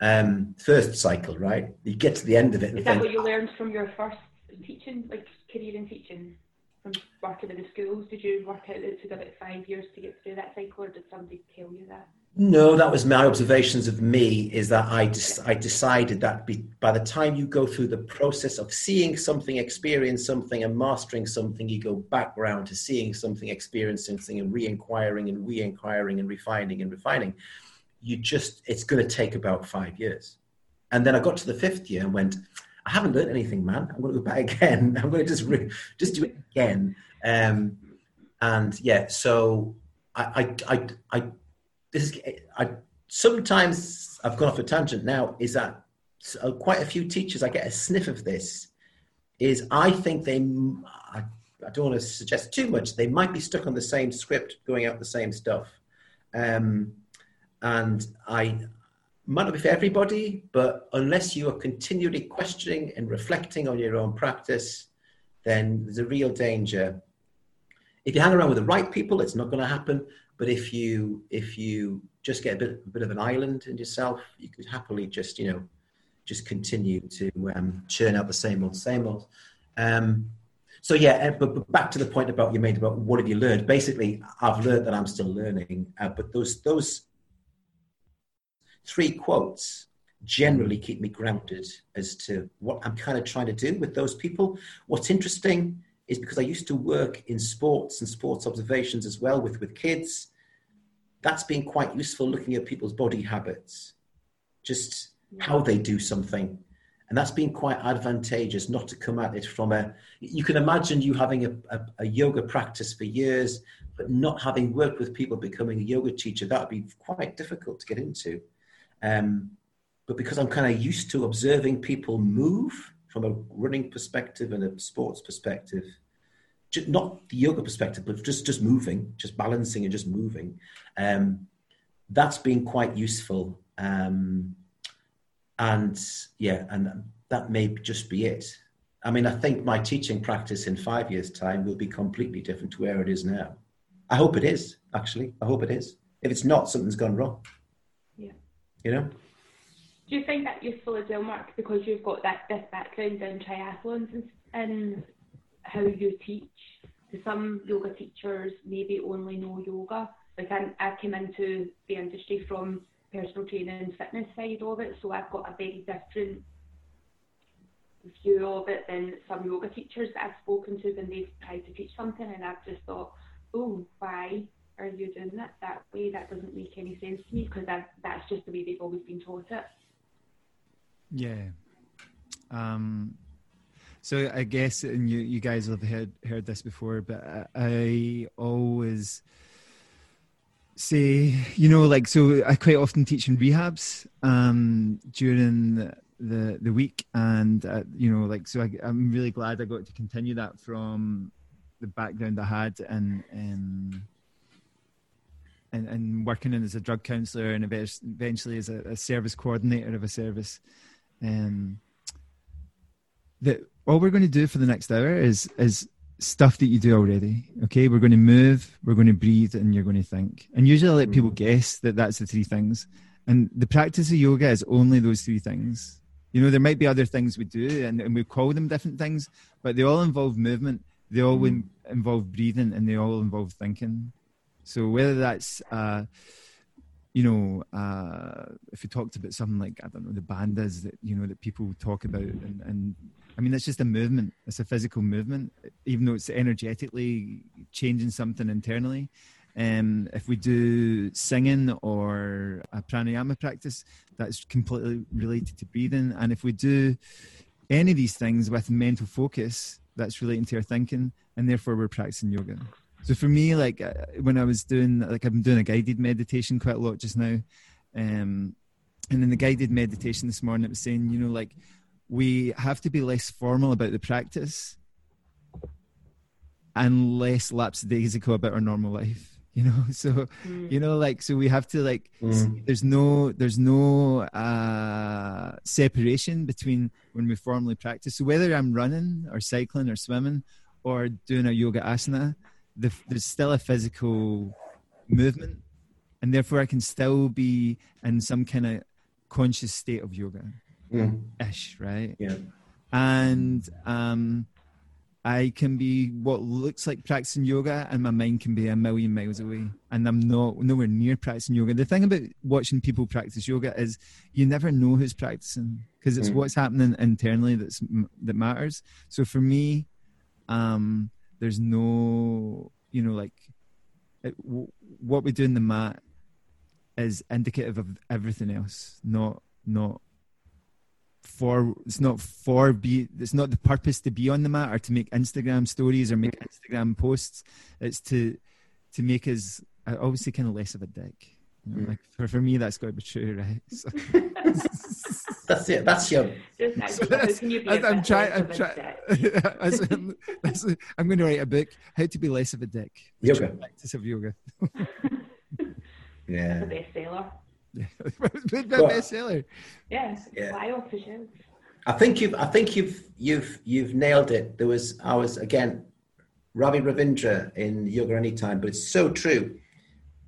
Um, first cycle, right? You get to the end of it and that think, what you learned from your first teaching, like career in teaching, from working in the schools? Did you work out that it took about five years to get through that cycle, or did somebody tell you that? No, that was my observations of me. Is that I I decided that be, by the time you go through the process of seeing something, experience something, and mastering something, you go back round to seeing something, experiencing something, and re-inquiring and re-inquiring and refining and refining. You just it's going to take about five years, and then I got to the fifth year and went. I haven't learned anything, man. I'm going to go back again. I'm going to just re- just do it again. Um, and yeah, so I I I, I this is I sometimes I've gone off a tangent now. Is that uh, quite a few teachers I get a sniff of this? Is I think they I, I don't want to suggest too much. They might be stuck on the same script, going out the same stuff, um, and I might not be for everybody, but unless you are continually questioning and reflecting on your own practice, then there's a real danger. If you hang around with the right people, it's not going to happen. But if you if you just get a bit a bit of an island in yourself, you could happily just you know just continue to um, churn out the same old same old. Um, so yeah, but, but, back to the point about you made about what have you learned? Basically, I've learned that I'm still learning. Uh, but those those three quotes generally keep me grounded as to what I'm kind of trying to do with those people. What's interesting is because I used to work in sports and sports observations as well with, with kids. That's been quite useful looking at people's body habits, just how they do something. And that's been quite advantageous not to come at it from a. You can imagine you having a, a, a yoga practice for years, but not having worked with people becoming a yoga teacher, that would be quite difficult to get into. Um, but because I'm kind of used to observing people move, from a running perspective and a sports perspective, just not the yoga perspective, but just just moving, just balancing and just moving. Um, that's been quite useful. Um, and yeah, and that may just be it. I mean, I think my teaching practice in five years' time will be completely different to where it is now. I hope it is, actually. I hope it is. If it's not, something's gone wrong. Yeah. You know? Do you find that useful as well, Mark, because you've got that this background in triathlons and, and how you teach? Some yoga teachers maybe only know yoga? Like I, I came into the industry from personal training and fitness side of it, so I've got a very different view of it than some yoga teachers that I've spoken to when they've tried to teach something, and I've just thought, oh, why are you doing it that way? That doesn't make any sense to me because that's just the way they've always been taught it. Yeah. Um, so I guess, and you, you guys have heard heard this before, but I, I always say, you know, like so. I quite often teach in rehabs um, during the, the, the week, and uh, you know, like so. I, am really glad I got to continue that from the background I had and and and, and working in as a drug counselor and eventually as a, a service coordinator of a service um, that all we're going to do for the next hour is is stuff that you do already. Okay, we're going to move, we're going to breathe, and you're going to think. And usually, I let people mm. guess that that's the three things. And the practice of yoga is only those three things. You know, there might be other things we do, and, and we call them different things, but they all involve movement. They all mm. involve breathing, and they all involve thinking. So whether that's uh, you know, uh, if you talked about something like I don't know the bandas that you know that people talk about, and, and I mean it's just a movement. It's a physical movement, even though it's energetically changing something internally. Um, if we do singing or a pranayama practice, that's completely related to breathing. And if we do any of these things with mental focus, that's relating to our thinking, and therefore we're practicing yoga. So for me, like uh, when I was doing, like I'm doing a guided meditation quite a lot just now, um, and in the guided meditation this morning, it was saying, you know, like we have to be less formal about the practice and less lapsadaisical about our normal life you know so mm. you know like so we have to like mm. there's no there's no uh separation between when we formally practice so whether i'm running or cycling or swimming or doing a yoga asana the, there's still a physical movement, and therefore I can still be in some kind of conscious state of yoga, mm. ish, right? Yeah. And um, I can be what looks like practicing yoga, and my mind can be a million miles away, and I'm not nowhere near practicing yoga. The thing about watching people practice yoga is you never know who's practicing because it's mm. what's happening internally that's that matters. So for me, um, there's no, you know, like it, w- what we do in the mat is indicative of everything else, not not for it's not for be it's not the purpose to be on the mat or to make Instagram stories or make Instagram posts. It's to to make us obviously kind of less of a dick. You know, mm. Like for, for me, that's got to be true, right? So. that's it. That's your. So that's, I'm trying. I'm trying. I'm going to write a book: How to be less of a dick. Yoga. Practice of yoga. yeah. The bestseller. Yeah, been well, bestseller. Yes, yeah. wild for sure. I think you've. I think you've. You've. You've nailed it. There was. I was again, Ravi Ravindra in Yoga Anytime, but it's so true.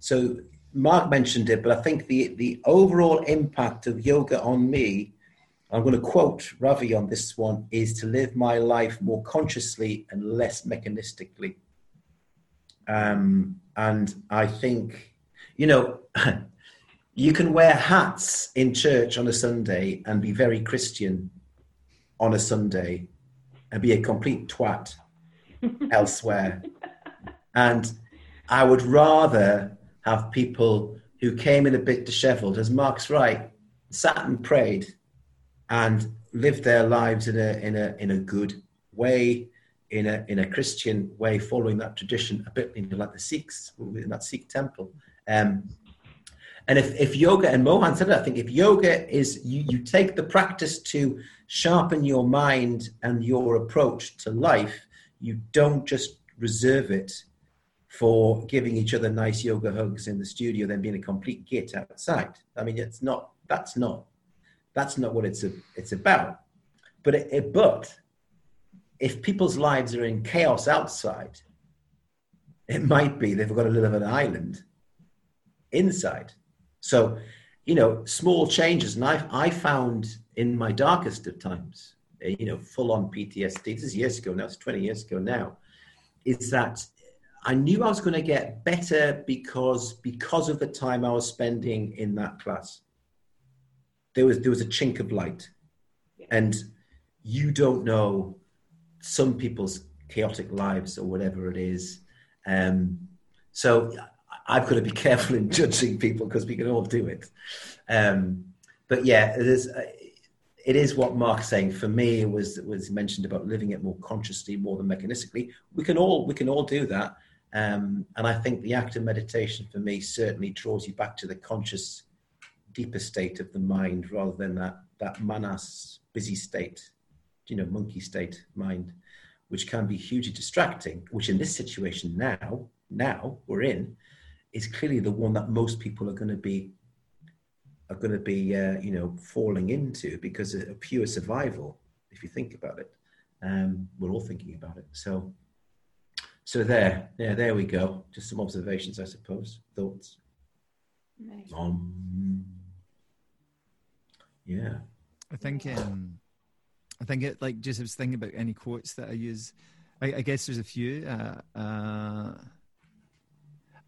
So Mark mentioned it, but I think the the overall impact of yoga on me. I'm going to quote Ravi on this one: is to live my life more consciously and less mechanistically. Um, and I think, you know. You can wear hats in church on a Sunday and be very Christian on a Sunday and be a complete twat elsewhere. And I would rather have people who came in a bit disheveled, as Mark's right, sat and prayed and lived their lives in a in a in a good way, in a in a Christian way, following that tradition, a bit like the Sikhs in that Sikh temple. Um, and if, if yoga, and Mohan said it, I think if yoga is, you, you take the practice to sharpen your mind and your approach to life, you don't just reserve it for giving each other nice yoga hugs in the studio, then being a complete git outside. I mean, it's not, that's not, that's not what it's, a, it's about. But it, it, but if people's lives are in chaos outside, it might be they've got to live on an island inside. So, you know, small changes. And I, I found in my darkest of times, eh, you know, full on PTSD, this is years ago now, it's 20 years ago now, is that I knew I was going to get better because because of the time I was spending in that class. There was there was a chink of light. And you don't know some people's chaotic lives or whatever it is. Um, so I've got to be careful in judging people because we can all do it. Um, but yeah, it is. It is what Mark's saying. For me, it was was mentioned about living it more consciously, more than mechanistically. We can all we can all do that, um, and I think the act of meditation for me certainly draws you back to the conscious, deeper state of the mind rather than that that manas busy state, you know, monkey state mind, which can be hugely distracting. Which in this situation now, now we're in, is clearly the one that most people are going to be are going to be uh, you know falling into because of pure survival if you think about it um, we're all thinking about it so so there yeah there we go just some observations i suppose thoughts nice. um, yeah i think um i think it like just I was thinking about any quotes that i use i, I guess there's a few uh, uh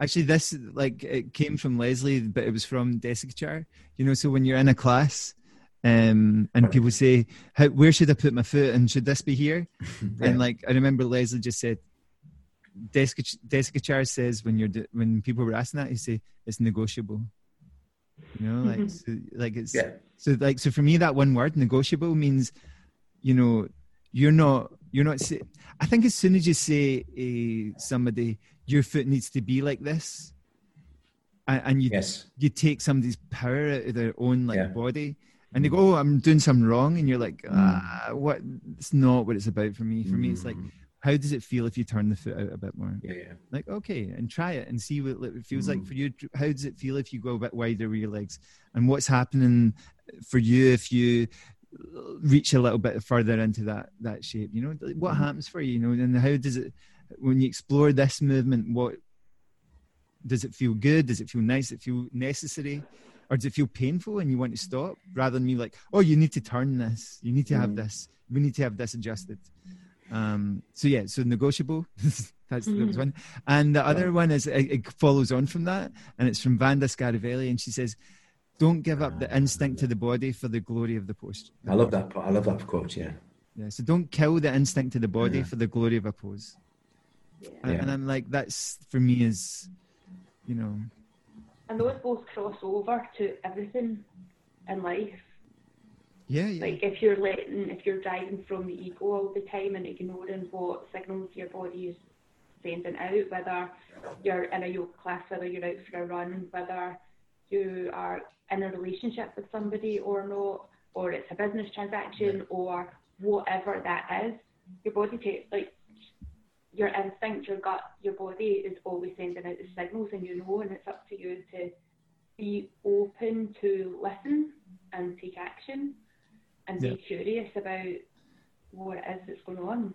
Actually, this like it came from Leslie, but it was from Desikachar. You know, so when you're in a class, um, and people say, "Where should I put my foot?" and should this be here? yeah. And like I remember Leslie just said, Desikachar says when you're when people were asking that, he say it's negotiable. You know, like so, like it's yeah. so like so for me that one word negotiable means, you know, you're not you're not. Say, I think as soon as you say uh, somebody your foot needs to be like this, and, and you yes. you take somebody's power out of their own like yeah. body, and they go, "Oh, I'm doing something wrong," and you're like, mm. ah, "What? It's not what it's about for me. For mm. me, it's like." How does it feel if you turn the foot out a bit more? Yeah, yeah. Like, okay, and try it and see what it feels mm. like for you. How does it feel if you go a bit wider with your legs? And what's happening for you if you reach a little bit further into that that shape you know what mm. happens for you you know and how does it when you explore this movement, what does it feel good? Does it feel nice? Does it feel necessary? Or does it feel painful and you want to stop rather than me like, oh, you need to turn this, you need to have mm. this, we need to have this adjusted. Um, so yeah, so negotiable. That's that was one, and the other one is it, it follows on from that, and it's from Vanda Scaravelli, and she says, "Don't give up the instinct to the body for the glory of the post." I love that. part. I love that quote. Yeah. Yeah, so don't kill the instinct to the body Yeah. for the glory of a pose. Yeah. And, Yeah. and I'm like, that's for me is, you know, And those both cross over to everything in life. Yeah, yeah, Like if you're letting, if you're driving from the ego all the time and ignoring what signals your body is sending out, whether you're in a yoga class, whether you're out for a run, whether you are in a relationship with somebody or not, or it's a business transaction or whatever that is, your body takes like your instinct, your gut, your body is always sending out the signals, and you know, and it's up to you to be open to listen and take action and Yeah. be curious about what it is that's going on.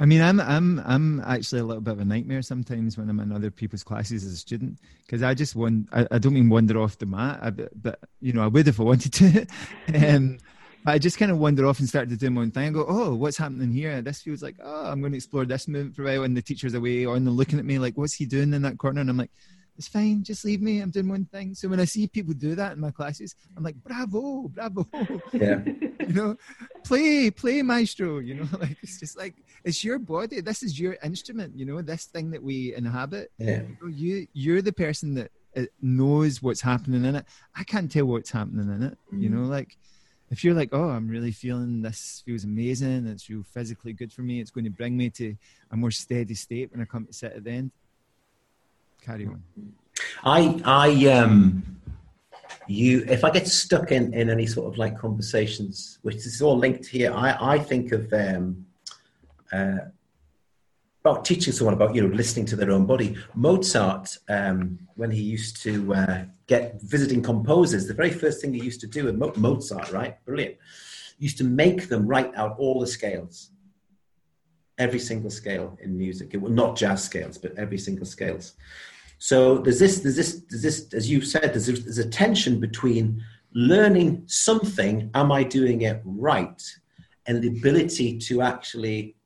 I mean, I'm I'm I'm actually a little bit of a nightmare sometimes when I'm in other people's classes as a student because I just want I, I don't mean wander off the mat, I, but, but you know I would if I wanted to. um, but I just kind of wander off and start to do my own thing. I go, oh, what's happening here? This feels like oh, I'm going to explore this movement for a while, and the teacher's away, or and they're looking at me like, what's he doing in that corner? And I'm like. It's fine, just leave me. I'm doing one thing. So when I see people do that in my classes, I'm like, bravo, bravo Yeah. you know play play maestro you know like it's just like it's your body this is your instrument you know this thing that we inhabit. Yeah. you you you're the person that uh, knows what's happening in it. I can't tell what's happening in it you know like if you're like oh i'm really feeling this feels amazing it's real physically good for me it's going to bring me to a more steady state when i come to sit at the end carry on. I I um you if I get stuck in in any sort of like conversations, which is all linked here, I I think of um uh about teaching someone about you know listening to their own body. Mozart, um, when he used to uh, get visiting composers, the very first thing he used to do with Mo- Mozart, right, brilliant, used to make them write out all the scales, every single scale in music. It, well, not jazz scales, but every single scales. So there's this, there's this, there's this, as you've said, there's, there's a tension between learning something, am I doing it right, and the ability to actually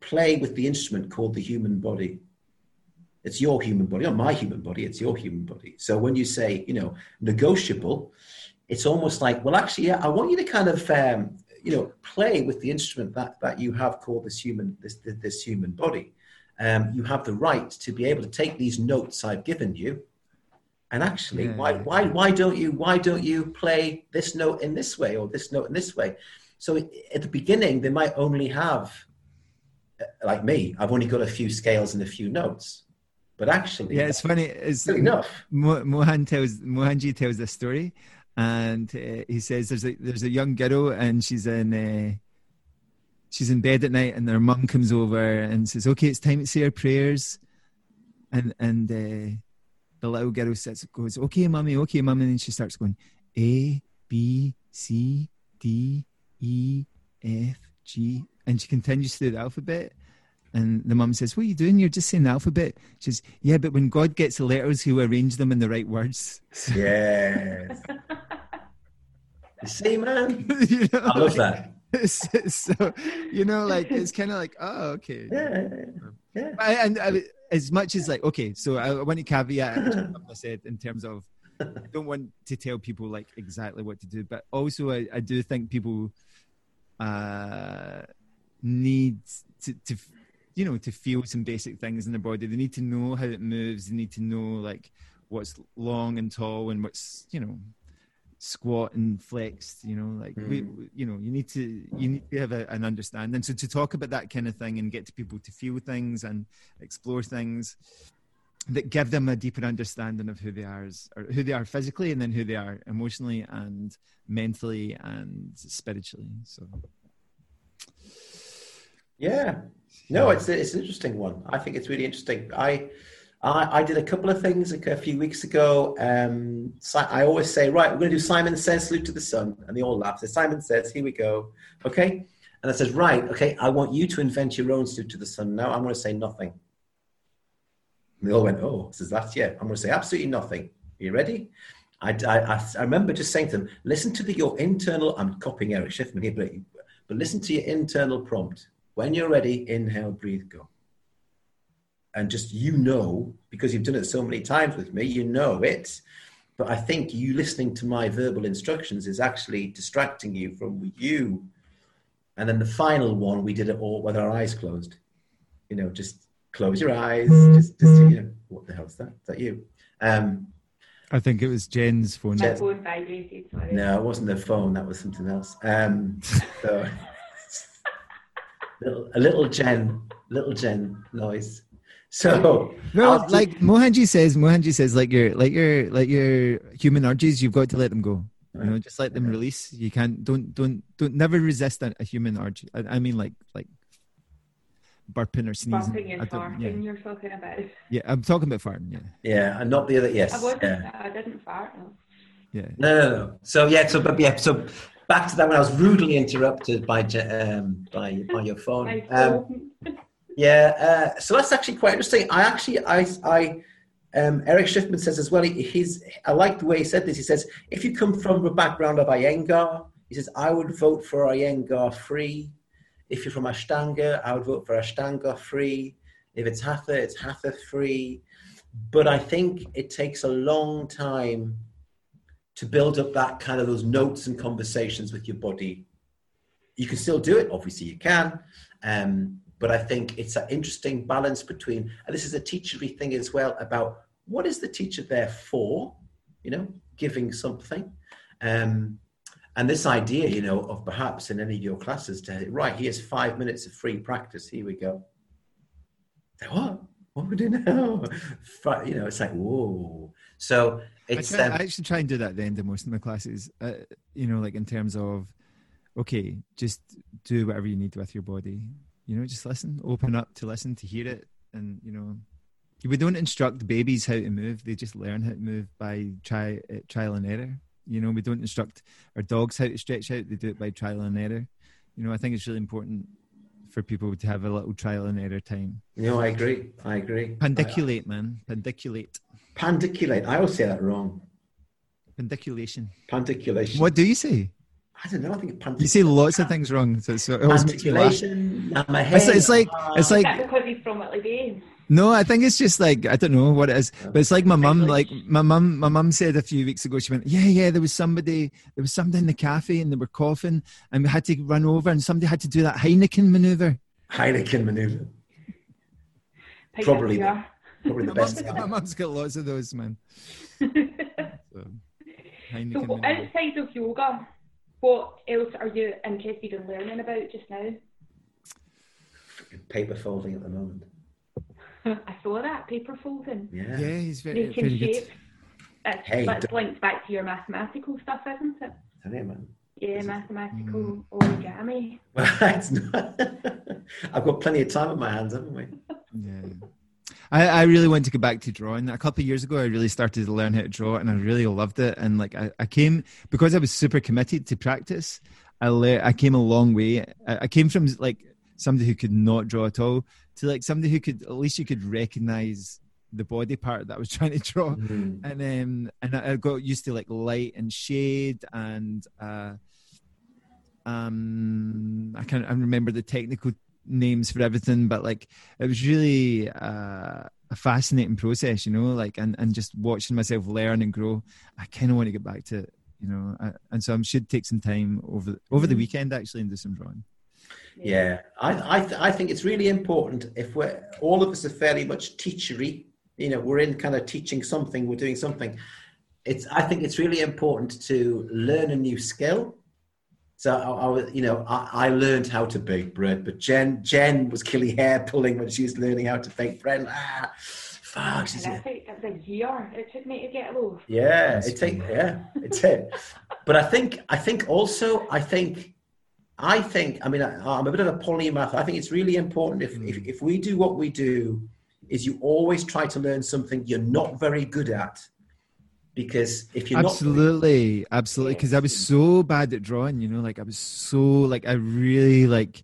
play with the instrument called the human body. It's your human body, not my human body, it's your human body. So when you say, you know, negotiable, it's almost like, well, actually, yeah, I want you to kind of, um, you know, play with the instrument that, that you have called this human, this, this human body. Um, you have the right to be able to take these notes I've given you, and actually, Yeah, why, why, why don't you, why don't you play this note in this way or this note in this way? So at the beginning, they might only have, uh, like me, I've only got a few scales and a few notes, but actually, yeah it's funny it's enough. Mo- Mohan tells Mohanji tells a story, and uh, he says there's a there's a young girl and she's in uh, she's in bed at night and her mum comes over and says, "Okay, it's time to say our prayers," and and uh, the little girl sits goes, "Okay, mummy, okay, mummy," and then she starts going, "A B C D E F G," and she continues through the alphabet. And the mum says, What are you doing? You're just saying the alphabet. She says, Yeah, but when God gets the letters, he'll arrange them in the right words. Yes. see, man, you know, I love that. so, you know, like, it's kind of like, oh, okay. Yeah, yeah. I, and I, as much as like, okay, so I, I want to caveat I said in terms of I don't want to tell people like exactly what to do, but also I, I do think people uh, need to, to, you know, to feel some basic things in their body. They need to know how it moves. They need to know like what's long and tall and what's you know squat and flexed. You know, like we, mm. we- you know, you need to you need to have a, an understanding. So to talk about that kind of thing and get to people to feel things and explore things that give them a deeper understanding of who they are as, or who they are physically and then who they are emotionally and mentally and spiritually so Yeah. No, it's it's an interesting one. I think it's really interesting. I I, I did a couple of things a, a few weeks ago. Um, Si- I always say, right, we're going to do Simon Says Salute to the Sun. And they all laugh. So Simon says, here we go. Okay. And I says, right, okay, I want you to invent your own salute to the sun. Now I'm going to say nothing. And they all went, oh, says that, yeah. I'm going to say absolutely nothing. Are you ready? I, I, I- I remember just saying to them, listen to the, your internal, I'm copying Eric Schiffman here, but, but listen to your internal prompt. When you're ready, inhale, breathe, go. And just you know, because you've done it so many times with me, you know it. But I think you listening to my verbal instructions is actually distracting you from you. And then the final one, we did it all with our eyes closed. You know, just close your eyes. Just, just you know, what the hell is that? Is that you? Um, I think it was Jen's phone. My phone vibrated. Sorry. no, it wasn't the phone. That was something else. Um, so, little, a little Jen, little Jen noise. So No, I'll do- like Mohanji says, Mohanji says, like your like your like your human urges, you've got to let them go. You know, just let them release. You can't don't don't don't never resist a, a human urge. I, I mean, like like burping or sneezing. Bumping and I don't- yeah, farting you're talking about. yeah, I'm talking about farting. Yeah, yeah, and not the other. Yes, I wasn't. yeah. I didn't fart. No. yeah. No, no, no. So yeah, so but yeah, so back to that when I was rudely interrupted by um, by by your phone. My Um, phone. Yeah, uh, so that's actually quite interesting. I actually, I, I, um, Eric Schiffman says as well. he- He's, I like the way he said this. He says, if you come from a background of Iyengar, he says, I would vote for Iyengar free. If you're from Ashtanga, I would vote for Ashtanga free. If it's Hatha, it's Hatha free. But I think it takes a long time to build up that kind of those notes and conversations with your body. You can still do it, obviously you can. Um, but I think it's an interesting balance between, and this is a teachery thing as well, about what is the teacher there for, you know, giving something. Um, and this idea, you know, of perhaps in any of your classes to, right, here's five minutes of free practice, here we go. What? What we do now? Fi- You know, it's like, whoa. So I, it's, try, um, I actually try and do that at the end of most of my classes. Uh, you know, like in terms of, okay, just do whatever you need with your body. You know, just listen, open up to listen, to hear it, and you know, we don't instruct babies how to move; they just learn how to move by try uh, trial and error. You know, we don't instruct our dogs how to stretch out; they do it by trial and error. You know, I think it's really important for people to have a little trial and error time. you know, I agree. I agree. Pandiculate, man, pandiculate, Pandiculate. I always say that wrong. pandiculation. Pandiculation. What do you say? I don't know. I think pandiculation. You see lots of things wrong, so, so it always makes me laugh. Articulation. I'm It's, head. it's like it's like that because he's from Whitley Bay? no, I think it's just like I don't know what it is, but it's like my mum. Like my mum, my mum said a few weeks ago. She went, "Yeah, yeah, there was somebody, there was somebody in the cafe, and they were coughing, and we had to run over, and somebody had to do that Heineken maneuver." Heineken maneuver. Pick Probably up Probably the best. my mum's got lots of those, man. So, so Heineken what- maneuver. outside of yoga, what else are you interested in learning about just now? Paper folding at the moment. I saw that paper folding, Yeah. Yeah, he's very, making very good. shapes. That's, Hey, that's d- linked back to your mathematical stuff, isn't it? Isn't it, man? Yeah, mathematical Mm. origami. Well, it's not. I've got plenty of time on my hands, haven't we? Yeah. I, I really want to go back to drawing. A couple of years ago, I really started to learn how to draw, and I really loved it. And like, I, I came because I was super committed to practice. I le- I came a long way. I, I came from like somebody who could not draw at all to like somebody who could at least you could recognize the body part that I was trying to draw Mm. and um and I I got used to like light and shade and uh um I can't I remember the technical names for everything but like it was really uh a fascinating process you know like and and just watching myself learn and grow I kind of want to get back to it you know I, and so I should take some time over over the Mm. weekend actually and do some drawing Yeah, I I, th- I think it's really important if we're all of us are fairly much teachery. You know, we're in kind of teaching something, we're doing something. It's I think it's really important to learn a new skill. So I, I was, you know, I, I learned how to bake bread, but Jen Jen was killing hair pulling when she was learning how to bake bread. Ah, fuck, she's And I it was a year it took me to get a loaf. yeah, That's it take yeah, it's it. But I think I think also I think I think I mean I, I'm a bit of a polymath. I think it's really important if, if if we do what we do, is you always try to learn something you're not very good at, because if you're not absolutely absolutely because i was so bad at drawing you know like i was so like i really like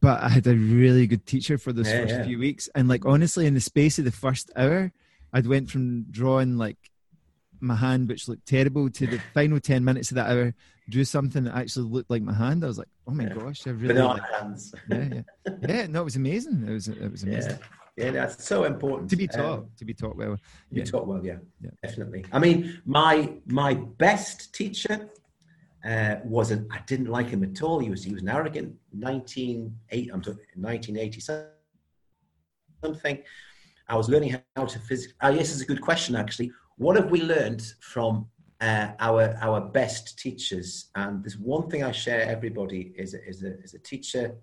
but i had a really good teacher for those Yeah, first yeah. few weeks and like honestly in the space of the first hour i'd went from drawing like my hand, which looked terrible, to the final ten minutes of that hour, drew something that actually looked like my hand. I was like, oh my gosh, I really. Banana like- hands. yeah, yeah, yeah. No, it was amazing. It was it was amazing Yeah, yeah, that's so important to be Um, taught. to be taught well. You Yeah. taught well, yeah, Yeah. definitely. I mean, my my best teacher uh, was an. I didn't like him at all. He was he was an arrogant. Nineteen eight. I'm talking nineteen eighty something. I was learning how to physically. Oh, yes, it's a good question actually. What have we learned from uh, our our best teachers? And there's one thing I share everybody is a, is a, is a teacher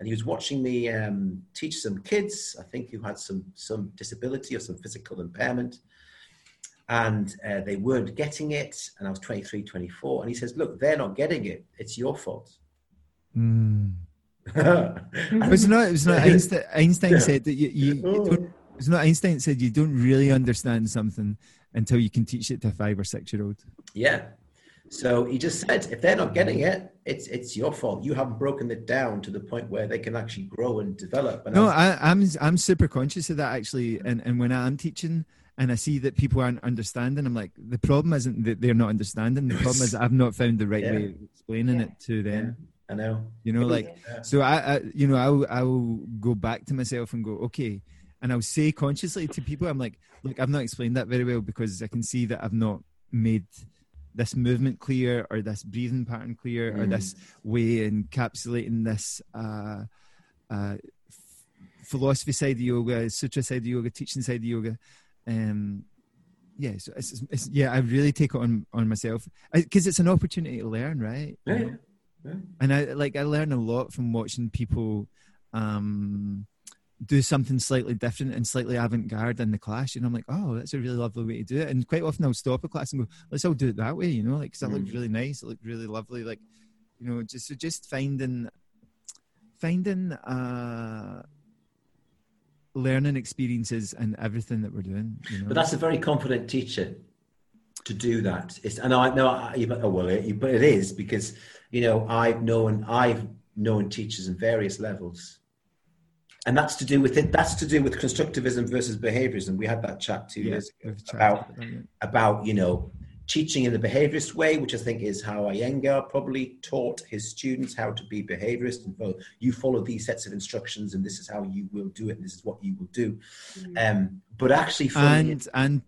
and he was watching me um, teach some kids, I think who had some some disability or some physical impairment, and uh, they weren't getting it. And I was 23, 24, and he says, "Look, they're not getting it. It's your fault." Mm. and It was not. It was not. Einstein, Einstein said that you. you, you Oh. don't, it was not. Einstein said you don't really understand something until you can teach it to a five or six year old. yeah. So he just said, if they're not getting it, it's it's your fault. You haven't broken it down to the point where they can actually grow and develop. And I No, was- I, I'm I'm super conscious of that actually, and and when I'm teaching and I see that people aren't understanding, I'm like, the problem isn't that they're not understanding. The problem is I've not found the right Yeah. way of explaining Yeah. it to yeah, them. I know. You know, like Yeah. so I, I you know I'll I'll go back to myself and go okay, and I'll say consciously to people, I'm like, look, I've not explained that very well because I can see that I've not made this movement clear or this breathing pattern clear or Mm. this way encapsulating this uh, uh, philosophy side of yoga, sutra side of yoga, teaching side of yoga. Um, yeah, so it's, it's, yeah, I really take it on on myself because it's an opportunity to learn, right? Yeah, yeah. and I like I learn a lot from watching people um, do something slightly different and slightly avant-garde in the class. You know, I'm like, oh, that's a really lovely way to do it. And quite often I'll stop a class and go, let's all do it that way. You know, like cause that looked Mm. really nice. It looked really lovely. Like, you know, just so just finding finding uh, learning experiences and everything that we're doing. You know? But that's a very confident teacher to do that. It's, and I know, I, you, oh, well, it, but it is because you know I've known I've known teachers in various levels, and that's to do with it. That's to do with constructivism versus behaviorism. We had that chat two yeah, years ago about about that, yeah. about you know teaching in the behaviorist way, which I think is how Iyengar probably taught his students how to be behaviorist. And well, you follow these sets of instructions, and this is how you will do it. And this is what you will do. Um, but actually, from and and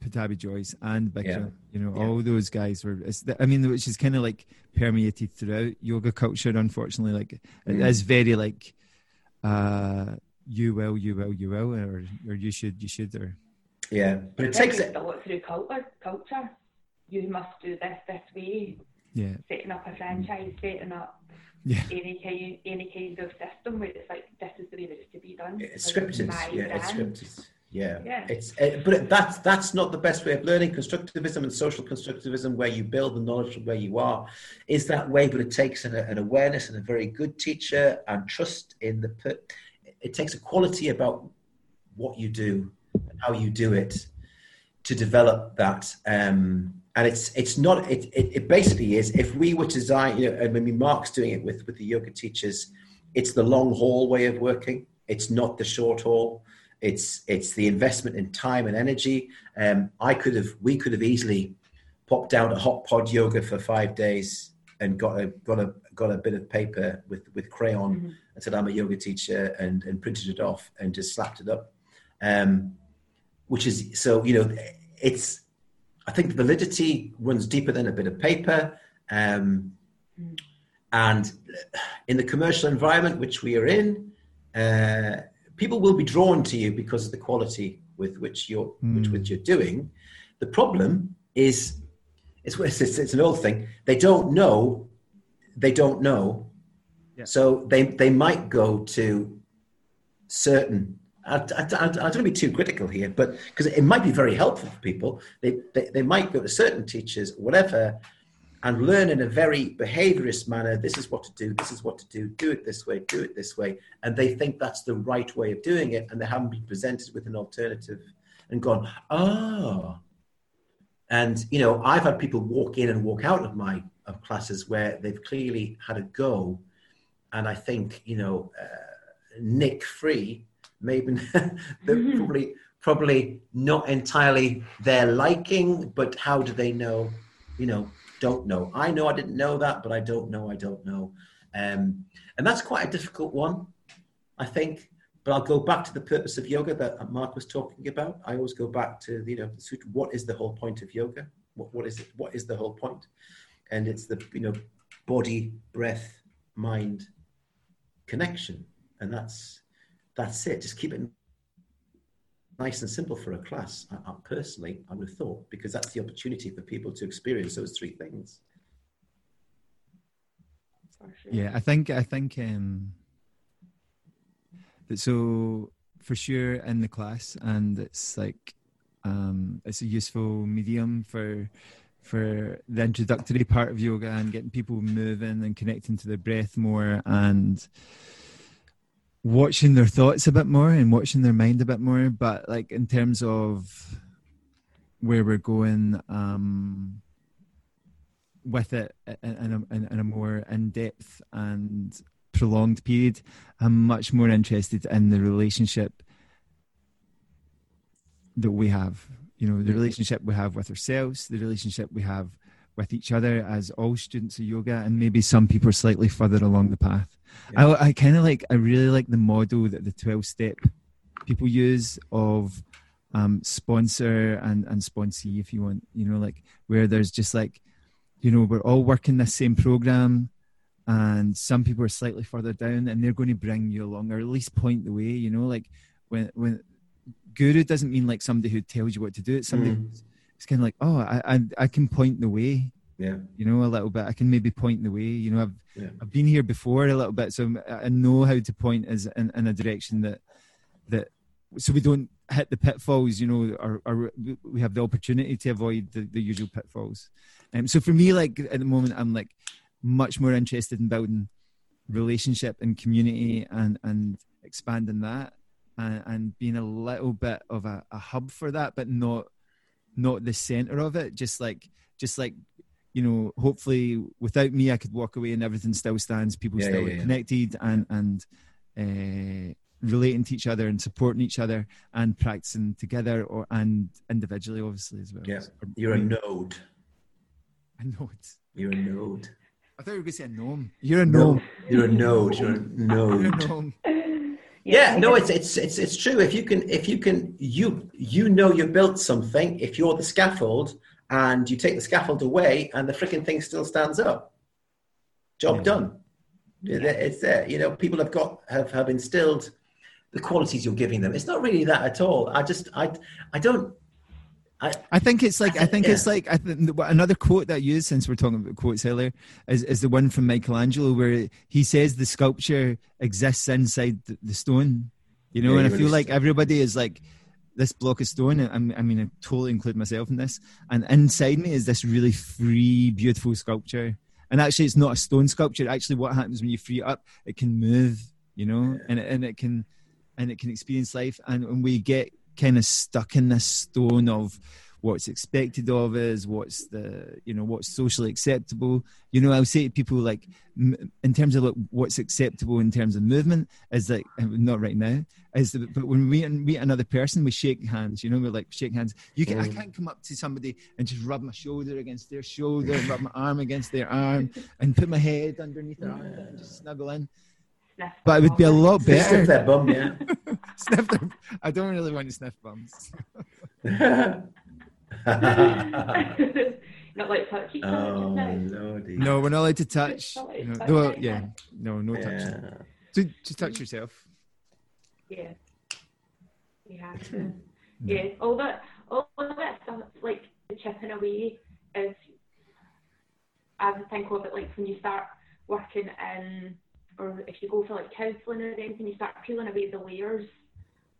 Pattabhi Jois and Bikram, Yeah. you know, Yeah. all those guys were. It's, I mean, which is kind of like permeated throughout yoga culture. Unfortunately, like it Mm. is very like, uh, you will, you will, you will, or or you should, you should, or yeah, but it takes it. a lot through culture. Culture. You must do this this way. yeah, Setting up a franchise, setting up yeah, any kind any kind of system where it's like this is the way that it's to be done. It's because scripted. my Yeah, it's brand. scripted. Yeah. Yeah. It's uh, but that's that's not the best way of learning. Constructivism and social constructivism, where you build the knowledge from where you are, is that way. But it takes an, an awareness and a very good teacher and trust in the. per- It takes a quality about what you do, and how you do it, to develop that. Um, and it's it's not it, it it basically is if we were to design you know I mean Mark's doing it with with the yoga teachers, it's the long haul way of working. It's not the short haul. It's it's the investment in time and energy. Um, I could have we could have easily popped down to hot pod yoga for five days and got a got a got a bit of paper with with crayon Mhm. and said I'm a yoga teacher and and printed it off and just slapped it up. Um, which is so you know it's I think the validity runs deeper than a bit of paper. Um, Mm. and in the commercial environment which we are in, uh, people will be drawn to you because of the quality with which you're which Mm. which you're doing. The problem is it's, it's, it's an old thing. They don't know. They don't know. Yeah. So they they might go to certain. I, I, I, I don't want to be too critical here, but because it might be very helpful for people, they, they they might go to certain teachers, whatever, and learn in a very behaviorist manner. This is what to do. This is what to do. Do it this way. Do it this way. And they think that's the right way of doing it, and they haven't been presented with an alternative and gone, oh. And you know, I've had people walk in and walk out of my of classes where they've clearly had a go, and I think you know, uh, Nick Free, maybe that probably probably not entirely their liking, but how do they know? You know, don't know. I know I didn't know that, but I don't know. I don't know. Um, and that's quite a difficult one, I think. But I'll go back to the purpose of yoga that Mark was talking about. I always go back to you know what is the whole point of yoga? What, what is it? What is the whole point? And it's the you know body, breath, mind connection, and that's that's it. Just keep it nice and simple for a class. I, I, personally, I would have thought because that's the opportunity for people to experience those three things. Yeah, I think I think um, so for sure in the class, and it's like um, it's a useful medium for for the introductory part of yoga and getting people moving and connecting to their breath more and watching their thoughts a bit more and watching their mind a bit more but like in terms of where we're going um with it in a, in a more in-depth and prolonged period i'm much more interested in the relationship that we have. You know the relationship we have with ourselves the relationship we have with each other as all students of yoga and maybe some people are slightly further along the path yeah. i, I kind of like i really like the model that the 12 step people use of um, sponsor and and sponsee if you want you know like where there's just like you know we're all working the same program and some people are slightly further down and they're going to bring you along or at least point the way you know like when when guru doesn't mean like somebody who tells you what to do it's somebody mm. It's kind of like oh I, I i can point the way yeah. you know a little bit. I can maybe point the way you know i've yeah. i've been here before a little bit so i know how to point as in, in a direction that that so we don't hit the pitfalls you know or, or we have the opportunity to avoid the, the usual pitfalls. Um, so for me, like at the moment, I'm like much more interested in building relationship and community and and expanding that and, and being a little bit of a, a hub for that, but not not the center of it. Just like just like you know, hopefully without me, I could walk away and everything still stands. People yeah, still yeah, connected and and uh, relating to each other and supporting each other and practicing together or and individually, obviously as well. Yeah, you're a node. A node. You're a node. I thought you were going to say a gnome. You're a gnome. No, you're a node. You're a node. You're a gnome. Yeah, no, it's it's it's it's true. If you can, if you can, you you know you built something. If you're the scaffold and you take the scaffold away, and the freaking thing still stands up, job yeah. done. It's there. You know, people have got have have instilled the qualities you're giving them. It's not really that at all. I just I I don't I, I think it's like I think yeah. it's like I think another quote that I use since we're talking about quotes earlier is, is the one from Michelangelo where he says the sculpture exists inside the, stone, you know, yeah, and I feel like everybody is like this block of stone. I, I mean, I totally include myself in this, and inside me is this really free, beautiful sculpture. And actually, it's not a stone sculpture. Actually, what happens when you free it up, it can move, you know, yeah. and it, and it can and it can experience life. And when we get kind of stuck in this stone of what's expected of us, what's the you know what's socially acceptable. You know, I'll say to people like, in terms of like what's acceptable in terms of movement is like not right now. Is the, but when we meet another person, we shake hands. You know, we're like shake hands. You can I mm. can't come up to somebody and just rub my shoulder against their shoulder, and rub my arm against their arm, and put my head underneath their arm and just snuggle in. But it would be a lot better. Sniff their bum, yeah. sniff their, I don't really want to sniff bums. not like touchy. Oh, no, no, we're not allowed to touch. No, no, yeah, no, no touching. Yeah. So, just touch mm-hmm. yourself. Yeah, you have to. yeah, all that, all that stuff, like chipping away, is. I think of it like when you start working in or if you go for like counselling or anything, you start peeling away the layers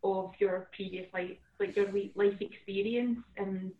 of your previous life, like your life experience, and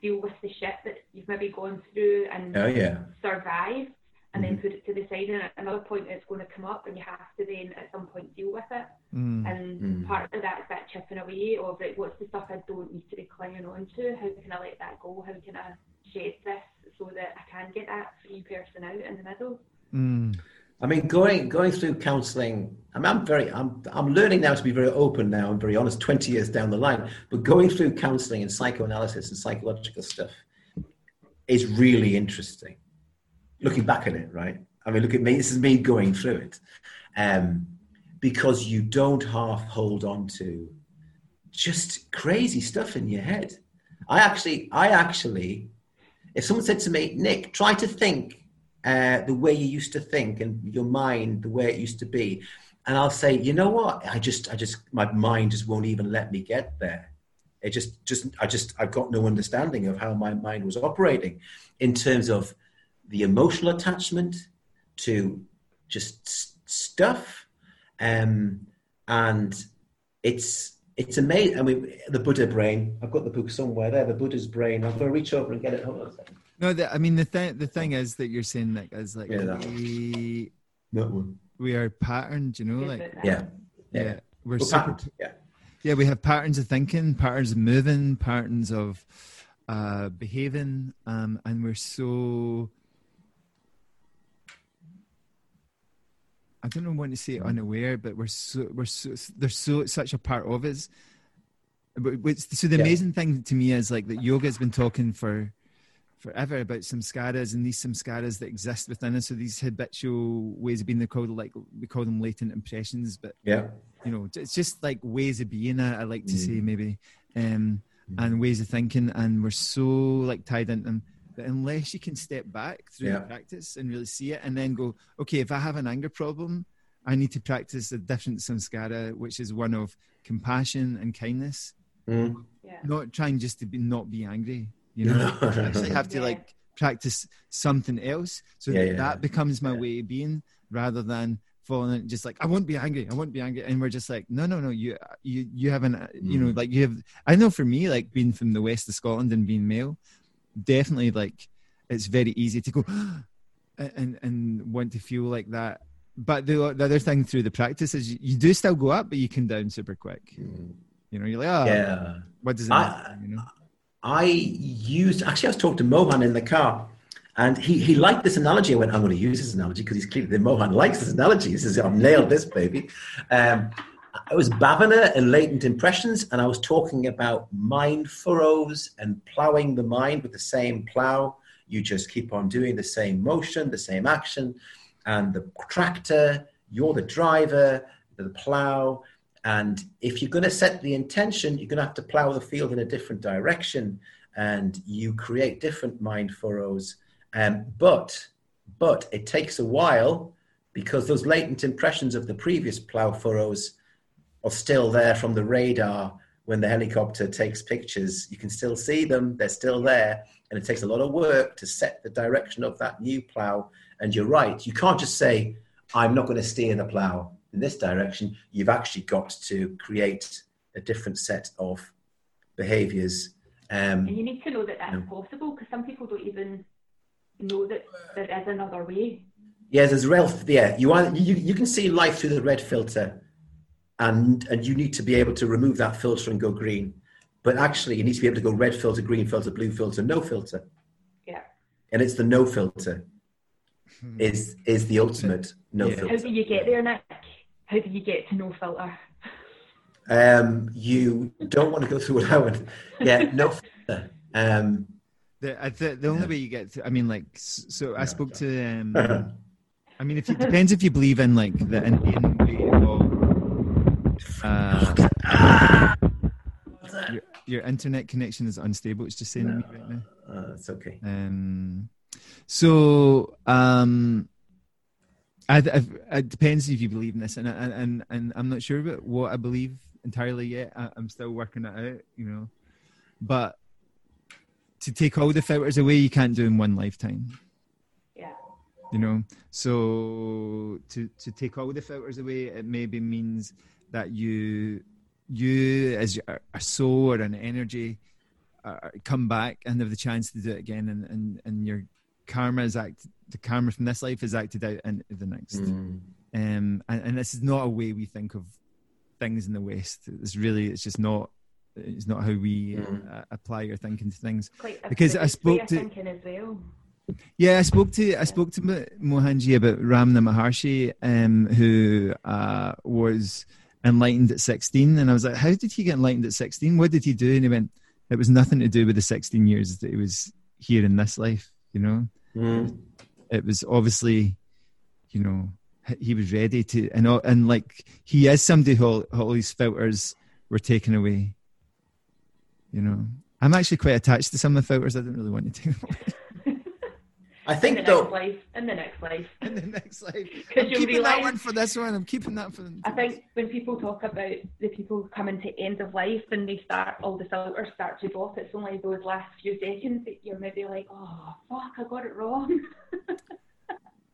deal with the shit that you've maybe gone through and oh, yeah. survived, and mm-hmm. then put it to the side. And at another point, it's going to come up, and you have to then at some point deal with it. Mm. And mm. part of that is that chipping away of like, what's the stuff I don't need to be clinging on to? How can I let that go? How can I shed this so that I can get that free person out in the middle? Mm. I mean, going going through counselling I mean, I'm very, I'm, I'm learning now to be very open now and very honest 20 years down the line. But going through counseling and psychoanalysis and psychological stuff is really interesting. Looking back at it, right? I mean, look at me. This is me going through it. Um, because you don't half hold on to just crazy stuff in your head. I actually, I actually, if someone said to me, Nick, try to think uh, the way you used to think and your mind the way it used to be, and I'll say, you know what, I just, I just, my mind just won't even let me get there. It just, just, I just, I've got no understanding of how my mind was operating in terms of the emotional attachment to just stuff, um, and it's it's amazing. I mean, the Buddha brain. I've got the book somewhere there. The Buddha's brain. I'm going to reach over and get it. Hold on a second. No, the, I mean the thing. The thing is that you're saying like as like Yeah, that we That one. we are patterned. You know, like Yeah. yeah, Yeah. we're Well, super. pattern, yeah. Yeah, we have patterns of thinking, patterns of moving, patterns of uh, behaving, um, and we're so. I don't know when to say unaware, but we're so we're so there's so such a part of us. But but- so the Yeah. amazing thing to me is like that yoga's been talking for forever about samskaras and these samskaras that exist within us. So these habitual ways of being, they call like we call them latent impressions, but Yeah. you know it's just like ways of being i, I like to say Mm. maybe um and ways of thinking and we're so like tied into them that unless you can step back through Yeah. the practice and really see it and then go okay if i have an anger problem i need to practice a different samskara which is one of compassion and kindness Mm. Yeah. not trying just to be not be angry you know No. I actually have to like practice something else so Yeah, that yeah, that becomes my Yeah. way of being rather than falling in just like I won't be angry I won't be angry and we're just like no no no you you you haven't you know Mm. like you have I know for me like being from the west of Scotland and being male definitely like it's very easy to go and and want to feel like that but the, the other thing through the practice is you, you do still go up but you come down super quick Mm. you know you're like oh Yeah. what does it I- matter you know I used actually I was talking to Mohan in the car and he, he liked this analogy. I went, I'm going to use this analogy because he's clearly the Mohan likes this analogy. He says, I've nailed this, baby. Um, it was Bhavana and latent impressions, and I was talking about mind furrows and plowing the mind with the same plow. You just keep on doing the same motion, the same action, and the tractor, you're the driver, the plow. And if you're going to set the intention, you're going to have to plow the field in a different direction, and you create different mind furrows. Um, but but it takes a while because those latent impressions of the previous plow furrows are still there from the radar when the helicopter takes pictures. You can still see them; they're still there, and it takes a lot of work to set the direction of that new plow. And you're right; you can't just say, "I'm not going to steer the plow in this direction." You've actually got to create a different set of behaviors. Um, And you need to know that that's Yeah. possible because some people don't even know that there is another way. Yeah, there's real. Yeah, you are. You, you can see life through the red filter, and and you need to be able to remove that filter and go green. But actually, you need to be able to go red filter, green filter, blue filter, no filter, Yeah. and it's the no filter is is the ultimate no Yeah. How do you get there, Nick? How do you get to no filter? Um, you don't want to go through what I would. Yeah, no filter. Um, The, I th- the only Yeah. way you get to, I mean, like, so I Yeah, spoke to, um. I mean, if it depends if you believe in like the Indian way of, uh, your, your internet connection is unstable. It's just saying to me right now. uh, it's okay. Um, so, um, I, I, it depends if you believe in this, and and and, and I'm not sure about what I believe entirely yet. I, I'm still working it out, you know. But to take all the filters away, you can't do in one lifetime, Yeah. you know. So to to take all the filters away, it maybe means that you you as a soul or an energy uh, come back and have the chance to do it again, and and, and your karma is act the karma from this life is acted out into the next. Mm. Um, and, and this is not a way we think of things in the West. It's really it's just not it's not how we Mm. uh, apply our thinking to things. Quite Because I spoke to- well. Yeah, I spoke to I spoke to Mohanji about Ramana Maharshi, um, who uh, was enlightened at sixteen, and I was like, "How did he get enlightened at 16? What did he do?" And he went, "It was nothing to do with the sixteen years that he was here in this life. You know, Mm. it was obviously, you know, he was ready to, and and like he is somebody who all, all these filters were taken away. You know, I'm actually quite attached to some of the filters. I didn't really want to take them away. I in think the though. next life, in the next life. in the next life. Because I'm you'll keeping that one for this one. I'm keeping that for. I think when people talk about the people coming to end of life and they start all the filters start to drop, it's only those last few seconds that you're maybe like, oh fuck, I got it wrong.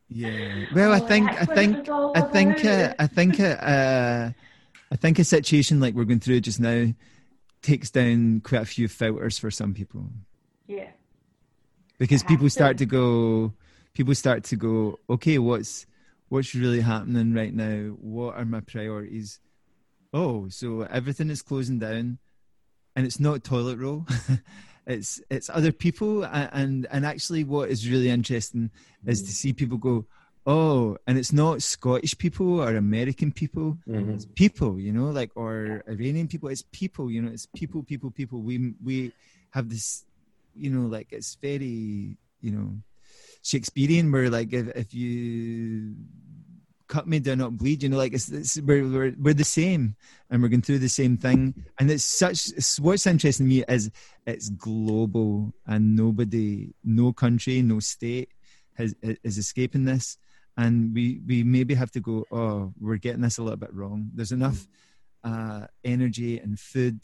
Yeah. Well, I Oh, think I that's what it think I think uh. I think uh, uh, I think a situation like we're going through just now takes down quite a few filters for some people yeah, because people start to go people start to go okay what's what's really happening right now? What are my priorities? Oh so everything is closing down and it's not toilet roll. It's it's other people and and actually what is really interesting is to see people go oh and it's not scottish people or american people. Mhm. it's people you know like or iranian people. It's people you know it's people people people. We we have this you know like it's very you know shakespearean where like if, if you cut me do not bleed you know like it's, it's we're, we're we're the same and we're going through the same thing. And it's such it's, what's interesting to me is it's global and nobody no country no state has is escaping this. And we we maybe have to go oh we're getting this a little bit wrong. There's enough uh, energy and food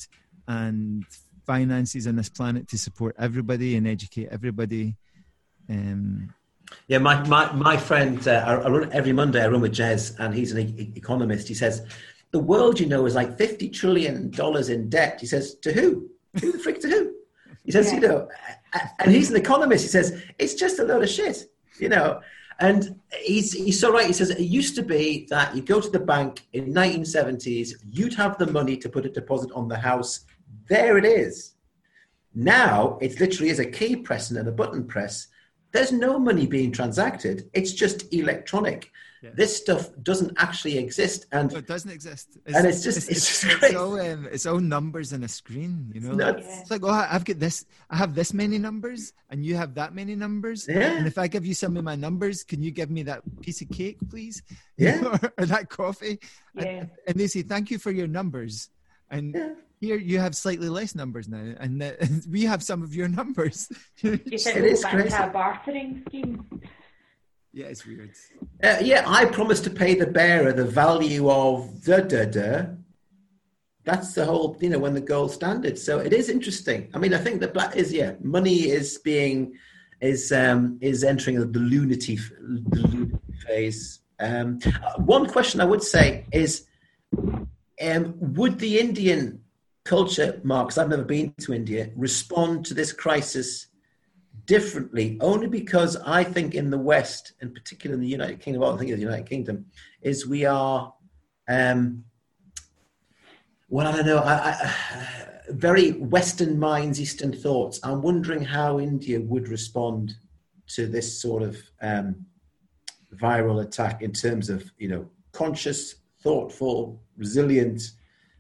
and finances on this planet to support everybody and educate everybody um Yeah, my my my friend, uh, I, I run every Monday. I run with Jez, and he's an e- economist. He says the world, you know, is like fifty trillion dollars in debt. He says to who? Who the frick to who? He says, Yeah. you know, and he's an economist. He says it's just a load of shit, you know. And he's he's so right. He says it used to be that you go to the bank in 1970s, you'd have the money to put a deposit on the house. There it is. Now it literally is a key press and a button press. There's no money being transacted. It's just electronic. Yeah. This stuff doesn't actually exist, and no, it doesn't exist And it's just- it's just it's, crazy. all um, it's all numbers on a screen you know No, like, it's- it's like oh I- i've got this i have this many numbers and you have that many numbers Yeah. and if i give you some of my numbers can you give me that piece of cake please Yeah. or, or that coffee Yeah. and, and they say thank you for your numbers and Yeah. Here you have slightly less numbers now and, uh, we have some of your numbers Do you think It we'll is crazy. a bartering scheme? yeah it's weird Uh, yeah, I promise to pay the bearer the value of the da da. That's the whole, you know, when the gold standard. So it is interesting. I mean, I think that black is yeah, money is being is um is entering the lunacy the lunacy phase. Um, uh, one question I would say is, um, would the Indian culture, Mark, 'cause I've never been to India, respond to this crisis differently only because I think in the West, in particular in the United Kingdom, well, I think of the United Kingdom, is we are, um, well, I don't know, I, I, very Western minds, Eastern thoughts. I'm wondering how India would respond to this sort of um, viral attack in terms of, you know, conscious, thoughtful, resilient.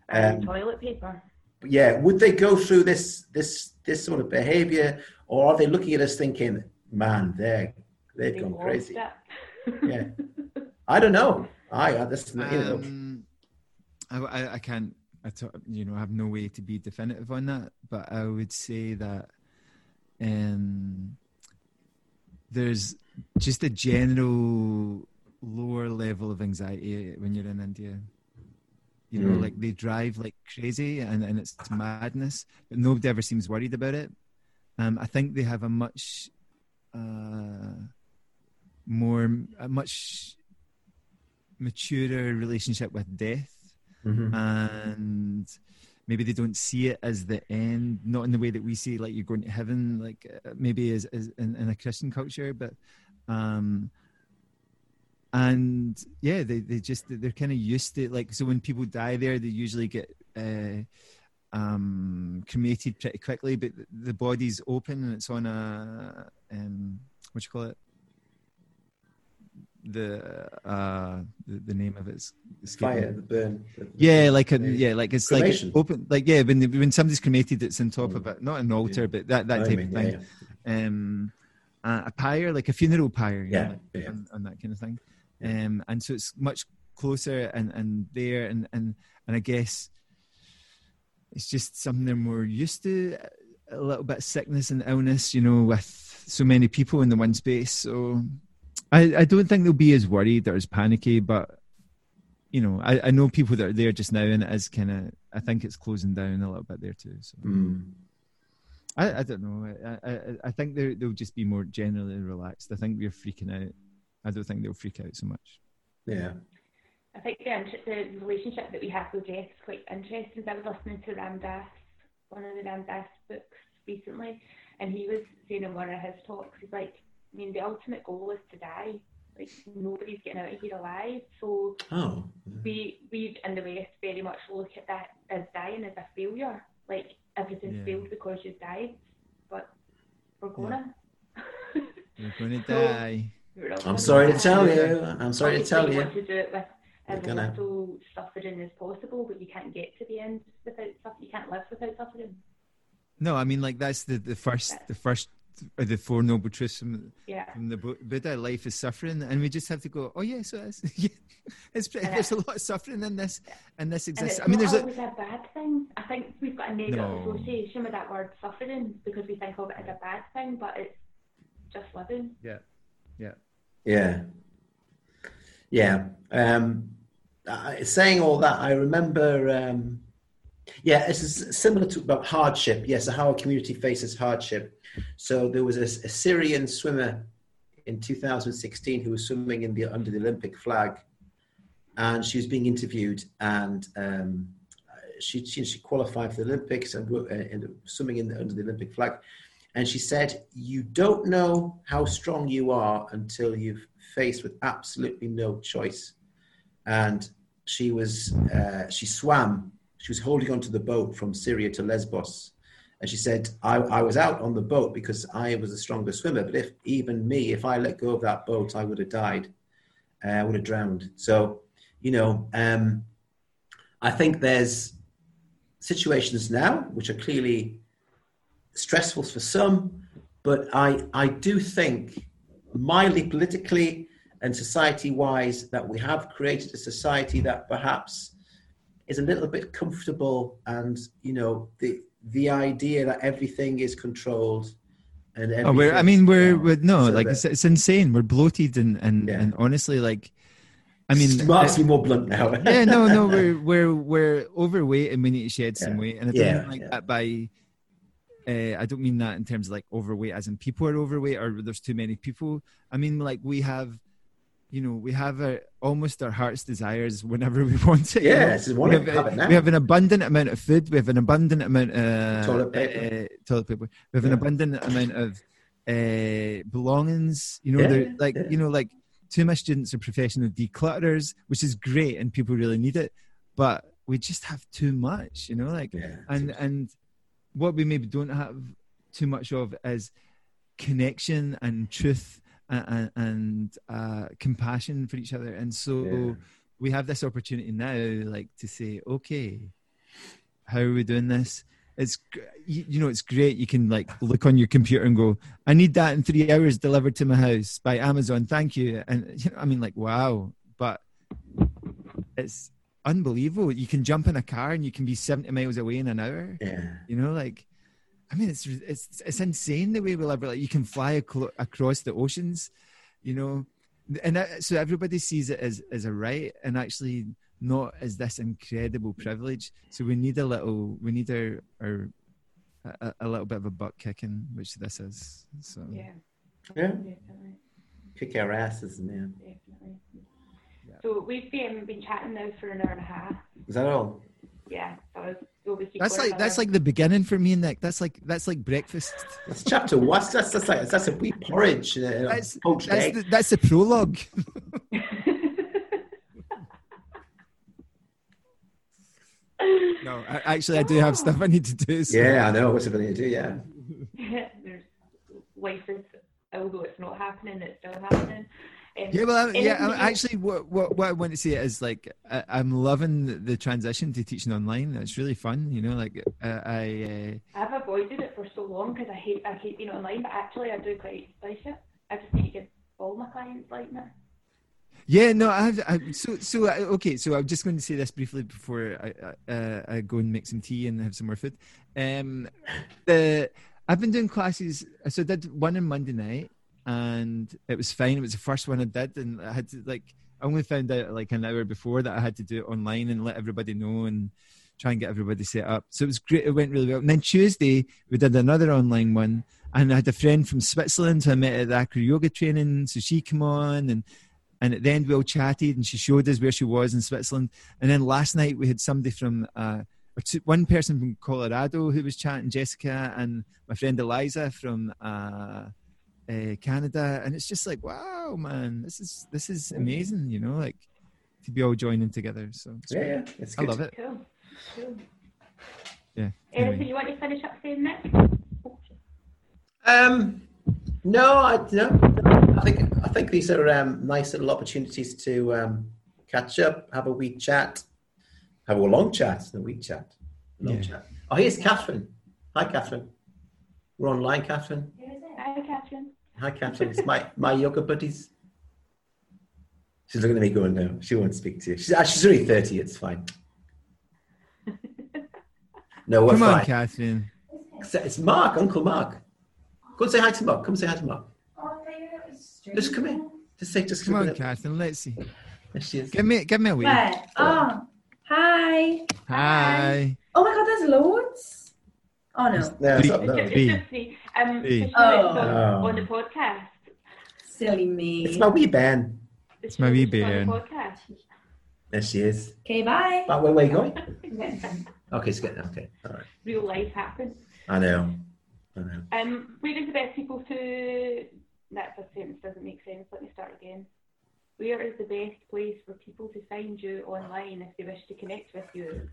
Um, toilet paper. Yeah, would they go through this this this sort of behavior, or are they looking at us thinking, "Man, they're they've They gone crazy"? it. Yeah, I don't know. I I- this, you know, Um, I, I, I can't, I t- you know, I have no way to be definitive on that, but I would say that um, there's just a general lower level of anxiety when you're in India. You know, Mm. like they drive like crazy and, and it's madness, but nobody ever seems worried about it. Um, I think they have a much uh, more, a much maturer relationship with death mhm. and maybe they don't see it as the end not in the way that we see like you're going to heaven like uh, maybe as, as in, in a christian culture but um and yeah they, they just they're kind of used to like so when people die there they usually get uh um cremated pretty quickly but the body's open and it's on a um what you call it the uh the, the name of it's Fire, the burn. the- yeah like a yeah like it's Cremation. like open like yeah when when somebody's cremated it's on top of Mm. it not an altar Yeah. but that that I type mean, of yeah, thing um uh, a pyre like a funeral pyre Yeah, know, like, yeah. That kind of thing um and so it's much closer and and there and and and i guess it's just something we're more used to a little bit of sickness and illness you know with so many people in the one space so i i don't think they'll be as worried or as panicky but you know i i know people that are there just now and it is kind of i think it's closing down a little bit there too so Mm. I, I don't know. I, I, I think they're- they'll just be more generally relaxed. I think we're freaking out. I don't think they'll freak out so much. Yeah. I think the, the relationship that we have with Jess is quite interesting. I was listening to Ram Dass, one of the Ram Dass books recently, and he was saying in one of his talks, he's like, I mean, the ultimate goal is to die. Like, nobody's getting out of here alive. So Oh. we, we in the West very much look at that as dying as a failure. Like, everything's Yeah. failed because you've died. But we're gonna. We're going to So- die. We're all I'm sorry to tell you. I'm sorry to tell you you. want to do it with as We're gonna- little suffering as possible, but you can't get to the end without suffering. You can't live without suffering. No, I mean like that's the, the first the first or the four noble truths from, Yeah. from the Buddha. Life is suffering, and we just have to go. Oh yes, yeah, so it's, yeah, it's pretty, Yeah. there's a lot of suffering in this, and this exists. it's I mean, not there's a a bad thing. I think we've got a negative No. association with that word suffering because we think of it as a bad thing, but it's just living. yeah, yeah, Yeah. Yeah. Um, uh, saying all that, I remember. Um, yeah, it's similar to about hardship. Yes, how a community faces hardship. So there was a, a Syrian swimmer in 2016 who was swimming in the under the Olympic flag, and she was being interviewed, and um, she, she she qualified for the Olympics and, uh, swimming in the, under the Olympic flag, and she said, "You don't know how strong you are until you've faced with absolutely no choice." And she was uh, she swam. She was holding onto the boat from Syria to Lesbos, and she said, I, "I was out on the boat because I was a stronger swimmer. But if even me, if I let go of that boat, I would have died. Uh, I would have drowned." So, you know, um, I think there's situations now which are clearly stressful for some, but I I do think mildly politically and society wise that we have created a society that perhaps is a little bit comfortable and you know the the idea that everything is controlled and Oh, we're, I mean, we're, we're no, So like that- it's, it's insane. We're bloated and and, Yeah. and honestly, like, I mean, Mark's be more blunt now yeah, no, no, we're we're we're overweight and we need to shed some Yeah. weight, and I don't Yeah, mean like that by. Uh, I don't mean that in terms of like overweight, as in people are overweight or there's too many people. I mean like we have, you know, we have our, almost our heart's desires whenever we want it. you Yeah, know? it's one we have, have it now. we have an abundant amount of food. We have an abundant amount of Toilet paper. uh, toilet paper. We have an abundant amount of uh, belongings. You know, Yeah, like yeah. you know, like two of my students are professional declutterers, which is great, and people really need it. But we just have too much. You know, like yeah. and and what we maybe don't have too much of is connection and truth and, and uh, compassion for each other. And so Yeah. we have this opportunity now, like to say, okay, how are we doing this? It's you, you know it's great. You can like look on your computer and go, I need that in three hours delivered to my house by Amazon. Thank you. And you know, I mean, like wow, but it's unbelievable. You can jump in a car and you can be seventy miles away in an hour. yeah. You know, like, I mean, it's it's it's insane the way we live. Like, you can fly aclo- across the oceans, you know, and that, so everybody sees it as as a right, and actually not as this incredible privilege. So we need a little, we need our our a, a little bit of a butt kicking, which this is. So Yeah, Yeah. definitely, Kick our asses, man. definitely. Yeah. So we've um, been chatting now for an hour and a half. Is that all? Yeah, so I was that's like that's like the beginning for me, Nick. That's like that's like breakfast. That's chapter one. That's that's like that's a wee porridge. Uh, That's poached that's egg. the, that's the prologue. No, I, actually, I do have stuff I need to do. So. Yeah, I know. What's it going to do? Yeah. There's life is, although it's not happening, it's still happening. Yeah, well, I, yeah. I, that you- actually, what, what what I want to say is like I, I'm loving the, transition to teaching online. It's really fun, you know. Like uh, I, I've avoided it for so long because I hate I hate being online, but actually I do quite like it. I just need to give all my clients like me. Yeah, no, I have. I, so, so uh, okay. So I'm just going to say this briefly before I, uh, I go and make some tea and have some more food. Um, the I've been doing classes. So I did one on Monday night, and it was fine. It was the first one I did, and I had to like. I only found out like an hour before that I had to do it online and let everybody know and try and get everybody set up. So it was great. It went really well. And then Tuesday we did another online one, and I had a friend from Switzerland who I met at the acro yoga training. So she came on and and at the end we all chatted and she showed us where she was in Switzerland. And then last night we had somebody from uh, one person from Colorado who was chatting, Jessica, and my friend Eliza from uh, uh, Canada. And it's just like, wow, man, this is this is amazing, you know, like to be all joining together. So it's Yeah, great. yeah, it's I good. love it. Cool. Cool. Yeah. Anything Anyway. you want to finish up saying next? Um, no, I no. I think I think these are um, nice little opportunities to um, catch up, have a wee chat, have a long chat, a wee chat, long Yeah. chat. Oh, here's Catherine. Hi, Catherine. We're online, Catherine. Hi, Catherine. It's my my yoga buddies. She's looking at me going, no, she won't speak to you. She's, ah, she's only 30, it's fine. No, we're Come on, fine. Catherine. It's Mark, Uncle Mark. Go and say hi to Mark. Come say hi to Mark. Just come in. Just say, just Come come on. Catherine. Let's see. There she is. Give me, give me a wee. Where? Oh, hi. Hi. Oh my god, there's loads. Oh no, No, it's not, Three. no. It's just me. Um, Three. to it's on, Oh. on the podcast. silly me. It's my wee Ben. It's my wee on the podcast. There she is. Okay, bye. But where, where are you going? Okay, it's good. Okay, all right. Real life happens. I know. I know. Um, where is the best people to? That a sentence doesn't make sense. Let me start again. Where is the best place for people to find you online if they wish to connect with you?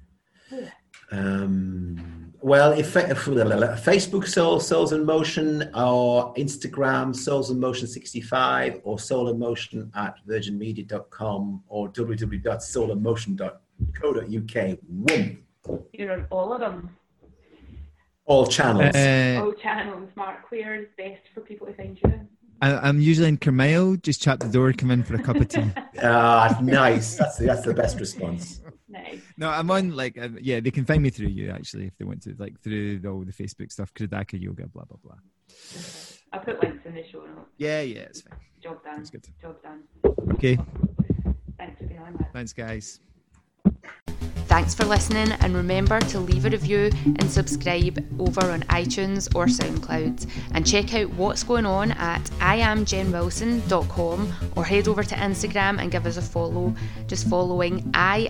Um, well, if, if Facebook Soul Souls in Motion or Instagram Souls in Motion 65 or Soul in Motion at virginmedia.com or www.soulinmotion.co.uk. Win. You're on all of them, All channels. Uh, all channels. Mark, where is best for people to find you? I, I'm usually in Carmyle. Just chat the door, come in for a cup of tea. Ah, nice. That's the, that's the best response. Nice. No, I'm on like uh, yeah, they can find me through you actually if they want to, like through the, all the Facebook stuff, Kradaka Yoga, blah blah blah. I'll put links in the show notes. Yeah, yeah, it's fine. Job done. That's good. Job done. Okay, Thanks for being on, thanks guys. Thanks for listening, and remember to leave a review and subscribe over on iTunes or SoundCloud. And check out what's going on at iamjenwilson.com or head over to Instagram and give us a follow. Just following I